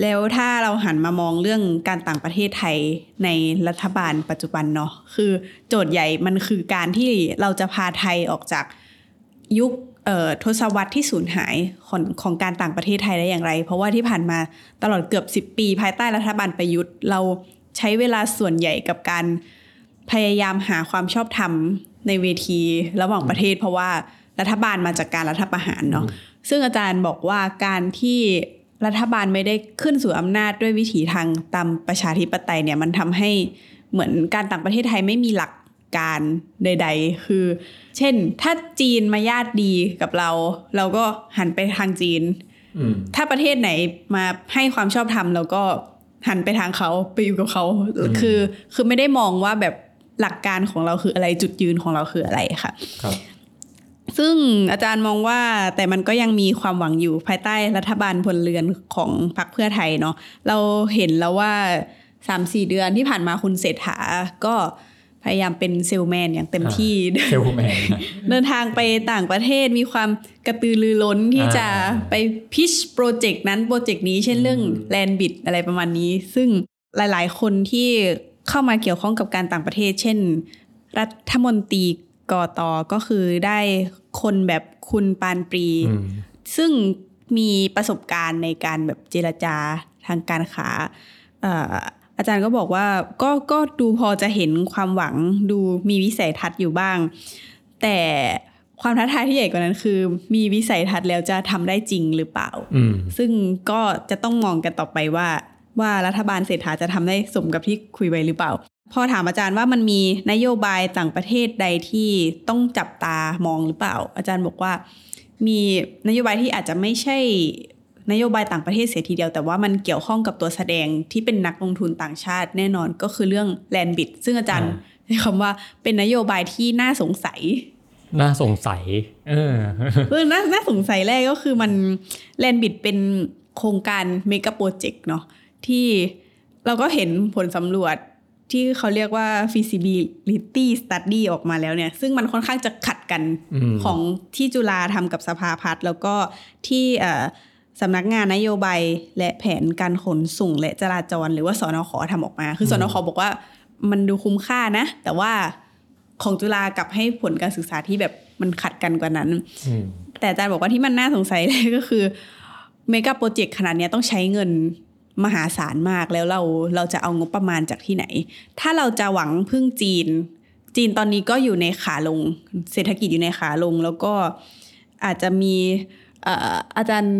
แล้วถ้าเราหันมามองเรื่องการต่างประเทศไทยในรัฐบาลปัจจุบันเนาะคือโจทย์ใหญ่มันคือการที่เราจะพาไทยออกจากยุค ทศวรรษที่สูญหายของของการต่างประเทศไทยได้อย่างไร เพราะว่าที่ผ่านมาตลอดเกือบ 10 ปี ภายใต้รัฐบาลประยุทธ์เราใช้เวลาส่วนใหญ่กับการพยายามหาความชอบธรรมในเวทีระหว่างประเทศ เพราะว่ารัฐบาลมาจากการรัฐประหารเนาะซึ่งอาจารย์บอกว่าการที่รัฐบาลไม่ได้ขึ้นสู่อำนาจด้วยวิถีทางตามประชาธิปไตยเนี่ยมันทำให้เหมือนการต่างประเทศไทยไม่มีหลัก การใด ๆ คือ เช่น ถ้าจีนมาญาติดีกับเรา เราก็หันไปทางจีนอืมถ้าประเทศไหนมาให้ความชอบธรรมเราก็หันไปทางเขาไปอยู่กับเขาคือ คือไม่ได้มองว่าแบบหลักการของเราคืออะไรจุดยืนของเราคืออะไรค่ะครับ ซึ่งอาจารย์มองว่าแต่มันก็ยังมีความหวังอยู่ภายใต้รัฐบาลพลเรือนของพรรคเพื่อไทยเนาะเราเห็นแล้วว่าสามสี่เดือนที่ผ่านมาคุณเศรษฐาก็ พยายามเป็นเซลแมนอย่างเต็มที่เซลแมนเดินทางไปต่างประเทศมีความกระตือรือร้นที่อ่าจะไปพิชโปรเจกต์นั้นโปรเจกต์นี้เช่นเรื่องแลนบิดอะไรประมาณนี้ ซึ่งหลาย ๆ คนที่เข้ามาเกี่ยวข้องกับการต่างประเทศ เช่น รัฐมนตรีกอตอก็คือได้คนแบบคุณปานปรีอืมซึ่งมีประสบการณ์ในการแบบเจรจาทางการค้าเอ่ออาจารย์ก็บอกว่าก็ก็ดูพอจะเห็นความหวังดูมีวิสัยทัศน์อยู่บ้าง แต่ความท้าทายที่ใหญ่กว่านั้นคือ มีวิสัยทัศน์แล้วจะทำได้จริงหรือเปล่าอืมซึ่งก็จะต้องมองกันต่อไปว่า ว่ารัฐบาลเศรษฐาจะทำได้สมกับที่คุยไว้หรือเปล่า พอถามอาจารย์ว่ามันมีนโยบายต่างประเทศใดที่ต้องจับตามองหรือเปล่า อาจารย์บอกว่า มีนโยบายที่อาจจะไม่ใช่ นโยบายต่างประเทศเสียทีเดียว แต่ว่ามันเกี่ยวข้องกับตัวแสดงที่เป็นนักลงทุนต่างชาติแน่นอนก็คือเรื่องแลนบิดซึ่งอาจารย์อ่าใช้คำว่าเป็นนโยบายที่น่าสงสัย น่าสงสัย เออเออน่าน่าสงสัยแรกก็คือมันแลนบิดเป็นโครงการเมกะโปรเจกต์เนาะที่เราก็เห็นผลสำรวจที่เขาเรียกว่า feasibility study ออกมาแล้วเนี่ย ซึ่งมันค่อนข้างจะขัดกันอืมของที่จุฬาทำกับสภาพัฒน์แล้วก็ที่เอ่อ สำนักงานนโยบายและแผนการขนส่งและจราจร หรือว่าสนขทำออกมา คือสนขบอกว่ามันดูคุ้มค่านะ แต่ว่าของจุฬากลับให้ผลการศึกษาที่แบบมันขัดกันกว่านั้นอืมแต่อาจารย์บอกว่าที่มันน่าสงสัยเลยก็คือเมกะโปรเจกต์ขนาดเนี้ยต้องใช้เงินมหาศาลมากแล้วเราเราจะเอางบประมาณจากที่ไหน ถ้าเราจะหวังพึ่งจีน จีนตอนนี้ก็อยู่ในขาลง เศรษฐกิจอยู่ในขาลง แล้วก็อาจจะมีเอ่ออาจารย์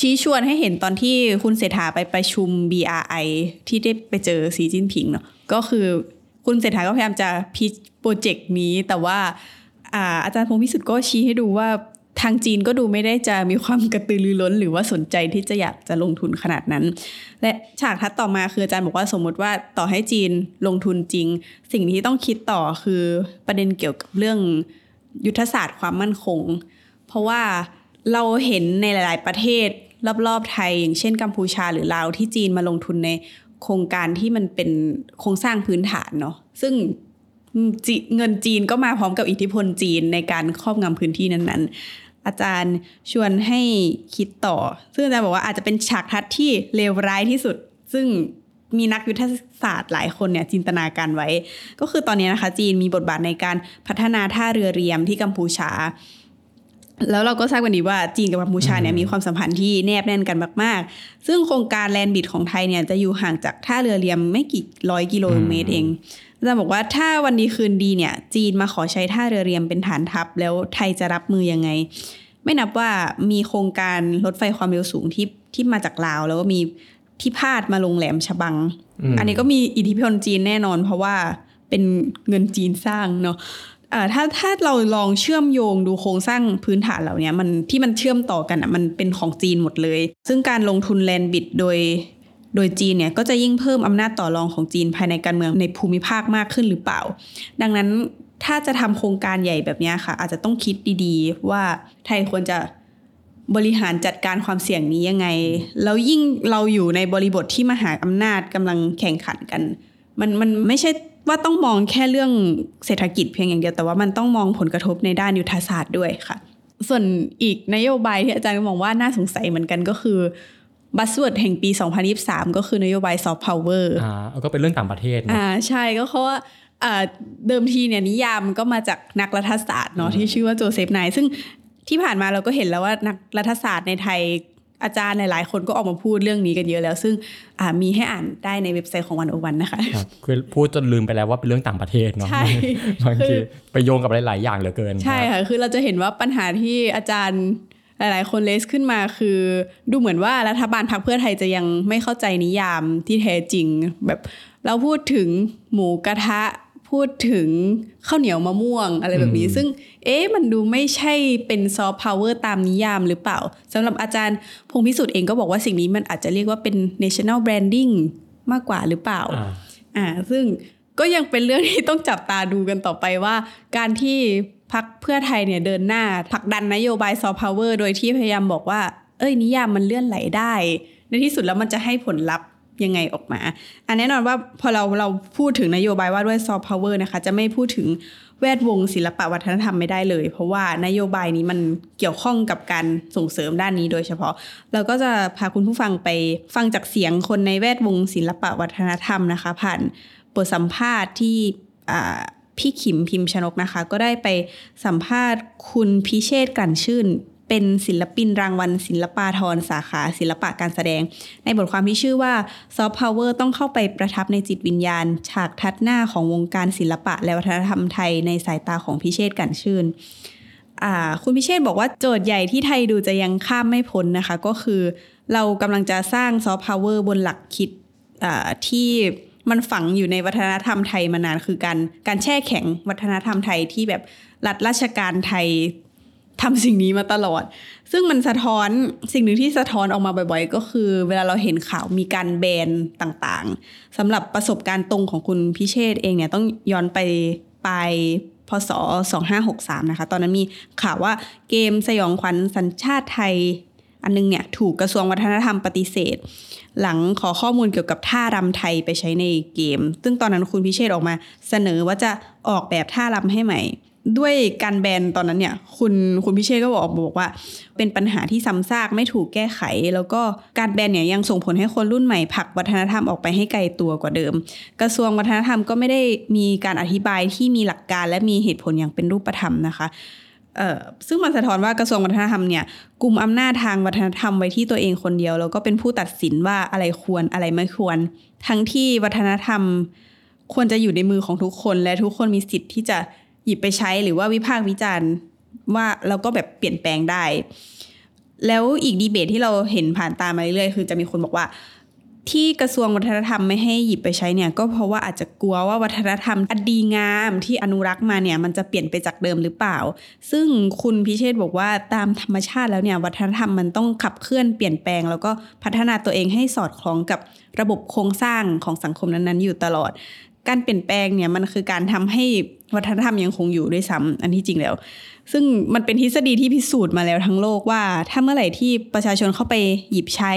ชี้ชวนให้เห็นตอนที่คุณเศรษฐาไปประชุม BRI ที่ได้ไปเจอสีจิ้นผิงเนาะก็คือคุณเศรษฐาก็พยายามจะพิชโปรเจกต์นี้ แต่ว่าอาอาจารย์พงพิสุทธิ์ก็ชี้ให้ดูว่าทางจีนก็ดูไม่ได้จะมีความกระตือรือร้น หรือว่าสนใจที่จะอยากจะลงทุนขนาดนั้น และฉากทัดต่อมาคืออาจารย์บอกว่าสมมติว่าต่อให้จีนลงทุนจริง สิ่งที่ต้องคิดต่อคือประเด็นเกี่ยวกับเรื่องยุทธศาสตร์ความมั่นคง เพราะว่า เราเห็นในหลาย ๆ ประเทศรอบ ๆ ไทย อย่างเช่นกัมพูชาหรือลาวที่จีนมาลงทุนในโครงการที่มันเป็นโครงสร้างพื้นฐานเนาะซึ่งเงินจีนก็มาพร้อมกับอิทธิพลจีนในการครอบงำพื้นที่นั้น ๆ อาจารย์ชวนให้คิดต่อ ซึ่งอาจารย์บอกว่าอาจจะเป็นฉากทัดที่เลวร้ายที่สุด ซึ่งมีนักยุทธศาสตร์หลายคนเนี่ยจินตนาการไว้ ก็คือตอนนี้นะคะ จีนมีบทบาทในการพัฒนาท่าเรือเรียมที่กัมพูชา แล้วเราก็ทราบกันดีว่าจีนกับกัมพูชาเนี่ยมีความสัมพันธ์ที่แนบแน่นกันมาก ๆ ซึ่งโครงการแลนบิดของไทยเนี่ยจะอยู่ห่างจากท่าเรือเรียมไม่กี่ร้อยกิโลเมตรเองอาจารย์บอกว่าถ้าวันดีคืนดีเนี่ย จีนมาขอใช้ท่าเรือเรียมเป็นฐานทัพ แล้วไทยจะรับมือยังไง ไม่นับว่ามีโครงการรถไฟความเร็วสูงที่ที่มาจากลาว แล้วก็มีที่พาดมาลงแหลมฉบังอืมอันนี้ก็มีอิทธิพลจีนแน่นอน เพราะว่าเป็นเงินจีนสร้างเนาะอ่า ถ้าถ้าเราลองเชื่อมโยงดูโครงสร้างพื้นฐานเหล่านี้มันที่มันเชื่อมต่อกันอะมันเป็นของจีนหมดเลย ซึ่งการลงทุนแลนบิดโดย โดยจีนเนี่ยก็จะยิ่งเพิ่มอำนาจต่อรองของจีนภายในการเมืองในภูมิภาคมากขึ้นหรือเปล่า ดังนั้นถ้าจะทำโครงการใหญ่แบบนี้ค่ะ อาจจะต้องคิดดีๆ ว่าไทยควรจะบริหารจัดการความเสี่ยงนี้ยังไง แล้วยิ่งเราอยู่ในบริบทที่มหาอำนาจกำลังแข่งขันกัน มันมันไม่ใช่ ว่าต้องมองแค่เรื่องเศรษฐกิจเพียงอย่างเดียวแต่ว่ามันต้องมองผลกระทบในด้านยุทธศาสตร์ด้วยค่ะ ส่วนอีกนโยบายที่อาจารย์มองว่าน่าสงสัยเหมือนกันก็คือ buzzword แห่งปี 2023 ก็คือนโยบายซอฟต์พาวเวอร์อ่าก็เป็นเรื่องต่างประเทศเนอะอ่าใช่ก็เพราะว่าอ่าเดิมทีเนี่ยนิยามมันก็มาจากนักรัฐศาสตร์เนาะที่ชื่อว่าโจเซฟไนย์ซึ่งที่ผ่านมาเราก็เห็นแล้วว่านักรัฐศาสตร์ในไทย อาจารย์หลายๆคนก็ออกมาพูดเรื่องนี้กันเยอะแล้ว ซึ่งมีให้อ่านได้ในเว็บไซต์ของ One O One นะคะครับคือพูดจนลืมไปแล้วว่าเป็นเรื่องต่างประเทศเนาะใช่บางทีไปโยงกับหลาย ๆ อย่างเหลือเกิน ใช่ค่ะ คือเราจะเห็นว่าปัญหาที่อาจารย์หลายๆ คน raise ขึ้นมาคือดูเหมือนว่ารัฐบาลพรรคเพื่อไทยจะยังไม่เข้าใจนิยามที่แท้จริง แบบเราพูดถึงหมูกระทะ พูดถึงข้าวเหนียวมะม่วงอะไรแบบนี้ ซึ่ง เอ๊ะมันดูไม่ใช่เป็นซอฟต์พาวเวอร์ตามนิยามหรือเปล่าสำหรับอาจารย์พงศ์พิสุทธิ์เองก็บอกว่าสิ่งนี้มันอาจจะเรียกว่าเป็น national branding มากกว่าหรือเปล่าอ่าซึ่งก็ยังเป็นเรื่องที่ต้องจับตาดูกันต่อไปว่า การที่พรรคเพื่อไทยเนี่ยเดินหน้าผลักดันนโยบายซอฟต์พาวเวอร์โดยที่พยายามบอกว่า เอ้ยนิยามมันเลื่อนไหลได้ ในที่สุดแล้วมันจะให้ผลลัพธ์ ยังไงออกมาอันแน่นอนว่าพอเราเราพูดถึงนโยบายว่าด้วยซอฟต์พาวเวอร์นะคะจะไม่พูดถึงแวดวงศิลปะวัฒนธรรมไม่ได้เลย เพราะว่านโยบายนี้มันเกี่ยวข้องกับการส่งเสริมด้านนี้โดยเฉพาะ เราก็จะพาคุณผู้ฟังไปฟังจากเสียงคนในแวดวงศิลปะวัฒนธรรมนะคะ ผ่านบทสัมภาษณ์ที่พี่ขิมพิมพ์ชนกนะคะ ก็ได้ไปสัมภาษณ์คุณพิเชษฐ กลั่นชื่น เป็นศิลปินรางวัล ศิลปาธรสาขา ศิลปะการแสดง ในบทความที่ชื่อว่าซอฟต์พาวเวอร์ต้องเข้าไปประทับในจิตวิญญาณ ฉากทัศน์หน้าของวงการศิลปะและวัฒนธรรมไทยในสายตาของพิเชษฐ กลั่นชื่นคุณพิเชษบอกว่าโจทย์ใหญ่ที่ไทยดูจะยังข้ามไม่พ้นนะคะ ก็คือเรากำลังจะสร้างซอฟต์พาวเวอร์บนหลักคิดที่มันฝังอยู่ในวัฒนธรรมไทยมานานคือการการแช่แข็งวัฒนธรรมไทยที่แบบรัฐราชการไทย ทำสิ่งนี้มาตลอด ซึ่งมันสะท้อนสิ่งหนึ่งที่สะท้อนออกมาบ่อยๆ ก็คือ เวลาเราเห็นข่าวมีการแบนต่างๆสำหรับประสบการณ์ตรงของคุณพิเชษเองเนี่ยต้องย้อนไปไปพศ 2563 นะคะ ตอนนั้นมีข่าวว่าเกมสยองขวัญสัญชาติไทย อันนึงเนี่ยถูกกระทรวงวัฒนธรรมปฏิเสธ หลังขอข้อมูลเกี่ยวกับท่ารำไทยไปใช้ในเกม ซึ่งตอนนั้นคุณพิเชษออกมาเสนอว่าจะออกแบบท่ารำให้ใหม่ ด้วยการแบนตอนนั้นเนี่ย คุณคุณพิเชษก็บอกบอกว่า เป็นปัญหาที่ซ้ำซากไม่ถูกแก้ไข แล้วก็การแบนเนี่ยยังส่งผลให้คนรุ่นใหม่ผลักวัฒนธรรมออกไปให้ไกลตัวกว่าเดิม กระทรวงวัฒนธรรมก็ไม่ได้มีการอธิบายที่มีหลักการและมีเหตุผลอย่างเป็นรูปธรรมนะคะเอ่อซึ่งมันสะท้อนว่ากระทรวงวัฒนธรรมเนี่ยกลุ่มอำนาจทางวัฒนธรรมไว้ที่ตัวเองคนเดียว แล้วก็เป็นผู้ตัดสินว่าอะไรควรอะไรไม่ควร ทั้งที่วัฒนธรรมควรจะอยู่ในมือของทุกคน และทุกคนมีสิทธิ์ที่จะ หยิบไปใช้หรือว่าวิพากษ์วิจารณ์ว่าเราก็แบบเปลี่ยนแปลงได้ แล้วอีกดีเบตที่เราเห็นผ่านตามาเรื่อยๆคือจะมีคนบอกว่าที่กระทรวงวัฒนธรรมไม่ให้หยิบไปใช้เนี่ย ก็เพราะว่าอาจจะกลัวว่าวัฒนธรรมอดีงามที่อนุรักษ์มาเนี่ย มันจะเปลี่ยนไปจากเดิมหรือเปล่า ซึ่งคุณพิเชษบอกว่าตามธรรมชาติแล้วเนี่ย วัฒนธรรมมันต้องขับเคลื่อนเปลี่ยนแปลง แล้วก็พัฒนาตัวเองให้สอดคล้องกับระบบโครงสร้างของสังคมนั้นๆ อยู่ตลอด การเปลี่ยนแปลงเนี่ยมันคือการทำให้ วัฒนธรรมยังคงอยู่ด้วยซ้ำอันที่จริงแล้ว ซึ่งมันเป็นทฤษฎีที่พิสูจน์มาแล้วทั้งโลกว่า ถ้าเมื่อไหร่ที่ประชาชนเข้าไปหยิบใช้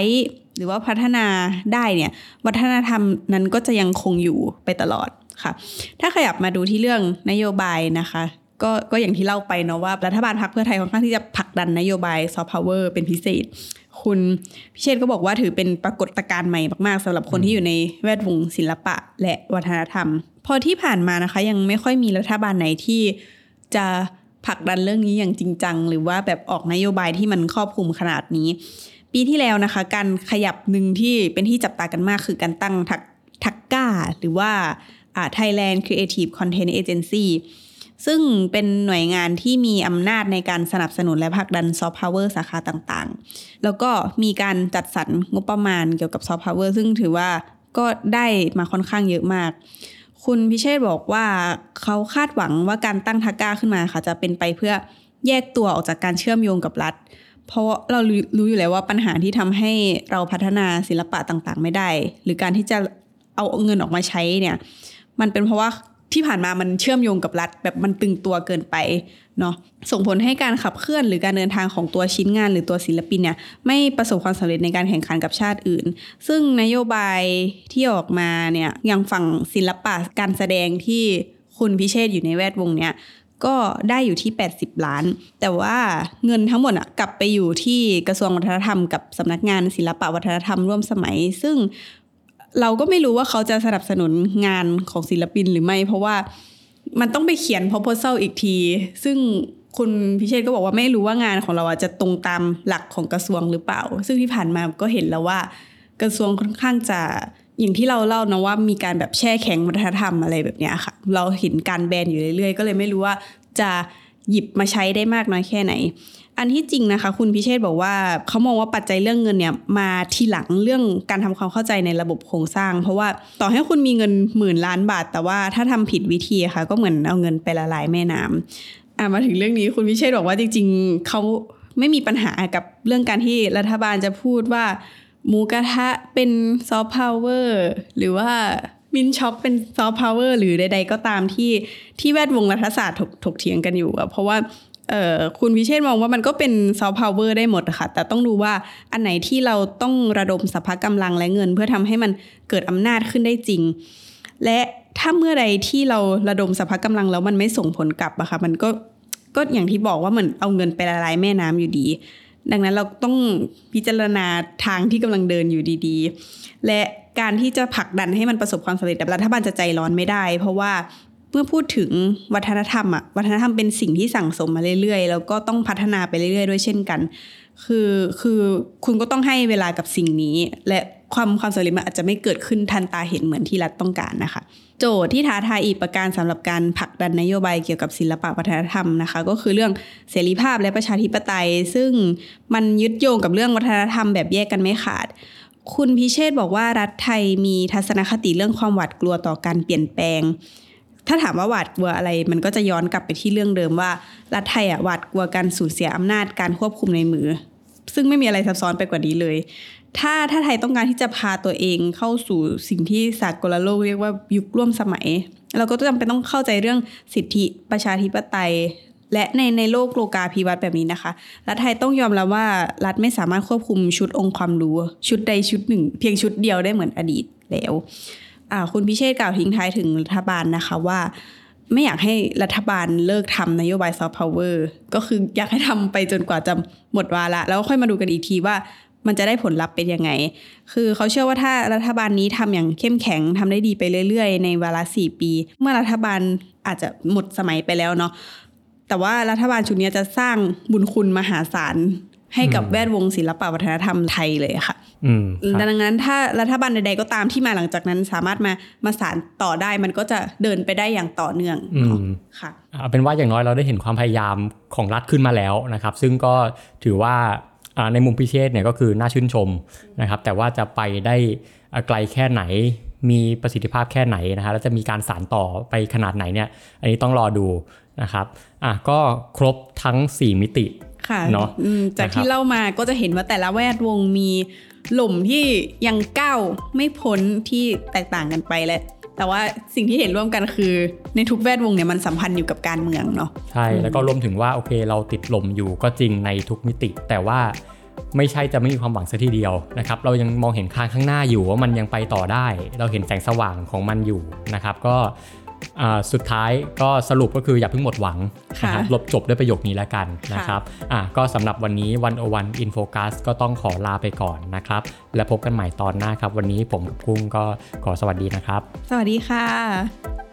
หรือว่าพัฒนาได้เนี่ย วัฒนธรรมนั้นก็จะยังคงอยู่ไปตลอดค่ะ ถ้าขยับมาดูที่เรื่องนโยบายนะคะก็ก็อย่างที่เล่าไปเนาะว่ารัฐบาลพรรคเพื่อไทยค่อนข้างที่จะผลักดันนโยบายซอฟต์พาวเวอร์เป็นพิเศษ คุณพิเชษก็บอกว่าถือเป็นปรากฏการณ์ใหม่มากๆสำหรับคนที่อยู่ในแวดวงศิลปะและวัฒนธรรม พอที่ผ่านมานะคะ ยังไม่ค่อยมีรัฐบาลไหนที่จะผลักดันเรื่องนี้อย่างจริงจัง หรือว่าแบบออกนโยบายที่มันครอบคลุมขนาดนี้ ปีที่แล้วนะคะ การขยับหนึ่งที่เป็นที่จับตากันมากคือการตั้งทัก THACCA หรือว่า Thailand Creative Content Agency ซึ่งเป็นหน่วยงานที่มีอำนาจในการสนับสนุนและผลักดันซอฟต์พาวเวอร์สาขาต่างๆ แล้วก็มีการจัดสรรงบประมาณเกี่ยวกับซอฟต์พาวเวอร์ซึ่งถือว่าก็ได้มาค่อนข้างเยอะมาก คุณพิเชษบอกว่าเขาคาดหวังว่าการตั้งทักก้าขึ้นมาค่ะ จะเป็นไปเพื่อแยกตัวออกจากการเชื่อมโยงกับรัฐ เพราะเรารู้อยู่แล้วว่าปัญหาที่ทำให้เราพัฒนาศิลปะต่างๆ ไม่ได้ หรือการที่จะเอาเงินออกมาใช้เนี่ย มันเป็นเพราะว่า ที่ผ่านมามันเชื่อมโยงกับรัฐแบบมันตึงตัวเกินไปเนาะส่งผลให้การขับเคลื่อนหรือการเดินทางของตัวชิ้นงานหรือตัวศิลปินเนี่ยไม่ประสบความสำเร็จในการแข่งขันกับชาติอื่น ซึ่งนโยบายที่ออกมาเนี่ยยังฝั่งศิลปะการแสดงที่คุณพิเชษอยู่ในแวดวงเนี่ยก็ได้อยู่ที่ 80 ล้าน แต่ว่าเงินทั้งหมดอะกลับไปอยู่ที่กระทรวงวัฒนธรรมกับสำนักงานศิลปะวัฒนธรรมร่วมสมัย ซึ่ง เราก็ไม่รู้ว่าเขาจะสนับสนุนงานของศิลปินหรือไม่ เพราะว่ามันต้องไปเขียน proposal อีกที ซึ่งคุณพิเชษก็บอกว่าไม่รู้ว่างานของเราจะตรงตามหลักของกระทรวงหรือเปล่า ซึ่งที่ผ่านมาก็เห็นแล้วว่า กระทรวงค่อนข้างจะอย่างที่เราเล่านะว่ามีการแบบแช่แข็งวัฒนธรรมอะไรแบบนี้ค่ะ เราเห็นการแบนอยู่เรื่อยๆ ก็เลยไม่รู้ว่าจะหยิบมาใช้ได้มากน้อยแค่ไหน อันที่จริงนะคะ คุณพิเชษบอกว่าเขามองว่าปัจจัยเรื่องเงินเนี่ยมาทีหลังเรื่องการทำความเข้าใจในระบบโครงสร้าง เพราะว่าต่อให้คุณมีเงินหมื่นล้านบาท แต่ว่าถ้าทำผิดวิธีค่ะ ก็เหมือนเอาเงินไปละลายแม่น้ำอะมาถึงเรื่องนี้คุณพิเชษฐบอกว่าจริง ๆเขาไม่มีปัญหากับเรื่องการที่รัฐบาลจะพูดว่าหมูกระทะเป็นซอฟต์พาวเวอร์หรือว่า mint choc เป็นซอฟต์พาวเวอร์หรือใด ๆ ก็ตามที่ที่แวดวงรัฐศาสตร์ถกถกเถียงกันอยู่อะเพราะว่า คุณพิเชษฐมองว่ามันก็เป็นซอฟต์พาวเวอร์ได้หมดอะค่ะ แต่ต้องดูว่าอันไหนที่เราต้องระดมสรรพกำลังและเงิน เพื่อทำให้มันเกิดอำนาจขึ้นได้จริง และถ้าเมื่อใดที่เราระดมสรรพกำลังแล้วมันไม่ส่งผลกลับอะค่ะมันก็ก็อย่างที่บอกว่าเหมือนเอาเงินไปละลายแม่น้ำอยู่ดี ดังนั้นเราต้องพิจารณาทางที่กำลังเดินอยู่ดีๆ และการที่จะผลักดันให้มันประสบความสำเร็จแต่รัฐบาลจะใจร้อนไม่ได้ เพราะว่า เมื่อพูดถึงวัฒนธรรมอะวัฒนธรรมเป็นสิ่งที่สั่งสมมาเรื่อยๆ แล้วก็ต้องพัฒนาไปเรื่อยๆ ด้วยเช่นกัน คือคือคุณก็ต้องให้เวลากับสิ่งนี้ และความความสำเร็จมันอาจจะไม่เกิดขึ้นทันตาเห็นเหมือนที่รัฐต้องการนะคะ โจทย์ที่ท้าทายอีกประการสำหรับการผลักดันนโยบายเกี่ยวกับศิลปะวัฒนธรรมนะคะ ก็คือเรื่องเสรีภาพและประชาธิปไตย ซึ่งมันยึดโยงกับเรื่องวัฒนธรรมแบบแยกกันไม่ขาดคุณพิเชษบอกว่ารัฐไทยมีทัศนคติเรื่องความหวาดกลัวต่อการเปลี่ยนแปลง ถ้าถามว่าหวาดกลัวอะไร มันก็จะย้อนกลับไปที่เรื่องเดิมว่า รัฐไทยอะหวาดกลัวการสูญเสียอำนาจการควบคุมในมือ ซึ่งไม่มีอะไรซับซ้อนไปกว่านี้เลย ถ้าถ้าไทยต้องการที่จะพาตัวเองเข้าสู่สิ่งที่สากลโลกเรียกว่ายุคร่วมสมัย เราก็จำเป็นต้องเข้าใจเรื่องสิทธิประชาธิปไตยและในในโลกโลกาภิวัตน์แบบนี้นะคะ รัฐไทยต้องยอมรับว่ารัฐไม่สามารถควบคุมชุดองค์ความรู้ ชุดใดชุดหนึ่ง เพียงชุดเดียวได้เหมือนอดีตแล้ว คุณพิเชษฐกล่าวทิ้งท้ายถึงรัฐบาลนะคะว่าไม่อยากให้รัฐบาลเลิกทำนโยบายซอฟต์พาวเวอร์ก็คืออยากให้ทำไปจนกว่าจะหมดวาระแล้วค่อยมาดูกันอีกทีว่ามันจะได้ผลลัพธ์เป็นยังไง คือเขาเชื่อว่าถ้ารัฐบาลนี้ทำอย่างเข้มแข็งทำได้ดีไปเรื่อยๆ ในเวลาสี่ปี เมื่อรัฐบาลอาจจะหมดสมัยไปแล้วเนาะ แต่ว่ารัฐบาลชุดนี้จะสร้างบุญคุณมหาศาลให้กับแวดวงศิลปวัฒนธรรมไทยเลยค่ะอืมครับ ดังนั้นถ้ารัฐบาลใดๆก็ตามที่มาหลังจากนั้นสามารถมามาสานต่อได้มันก็จะเดินไปได้อย่างต่อเนื่องเนาะอืมค่ะเอาเป็นว่าอย่างน้อยเราได้เห็นความพยายามของรัฐขึ้นมาแล้วนะครับ ซึ่งก็ถือว่าอ่าในมุมพิเชษเนี่ยก็คือน่าชื่นชมนะครับ แต่ว่าจะไปได้อ่าไกลแค่ไหนมีประสิทธิภาพแค่ไหนนะฮะแล้วจะมีการสานต่อไปขนาดไหนเนี่ย อันนี้ต้องรอดูนะครับอะก็ครบทั้ง 4 มิติ ค่ะเนอะอืมจากนะครับที่เล่ามาก็จะเห็นว่าแต่ละแวดวงมีหล่มที่ยังก้าวไม่พ้นที่แตกต่างกันไปและแต่ว่าสิ่งที่เห็นร่วมกันคือในทุกแวดวงเนี่ยมันสัมพันธ์อยู่กับการเมืองเนาะใช่แล้วก็รวมถึงว่าโอเคเราติดลมอยู่ก็จริงในทุกมิติ แต่ว่าไม่ใช่จะไม่มีความหวังสักทีเดียวนะครับเรายังมองเห็นทางข้างหน้าอยู่ว่ามันยังไปต่อได้ เราเห็นแสงสว่างของมันอยู่นะครับ ก็อ่า สุดท้ายก็สรุปก็คืออย่าเพิ่งหมดหวังนะครับค่ะลบจบด้วยประโยคนี้แล้วกันนะครับอะก็สำหรับวันนี้วันโอวันอินโฟกัสก็ต้องขอลาไปก่อนนะครับ และพบกันใหม่ตอนหน้าครับ วันนี้ผมกับกุ้งก็ขอสวัสดีนะครับ สวัสดีค่ะ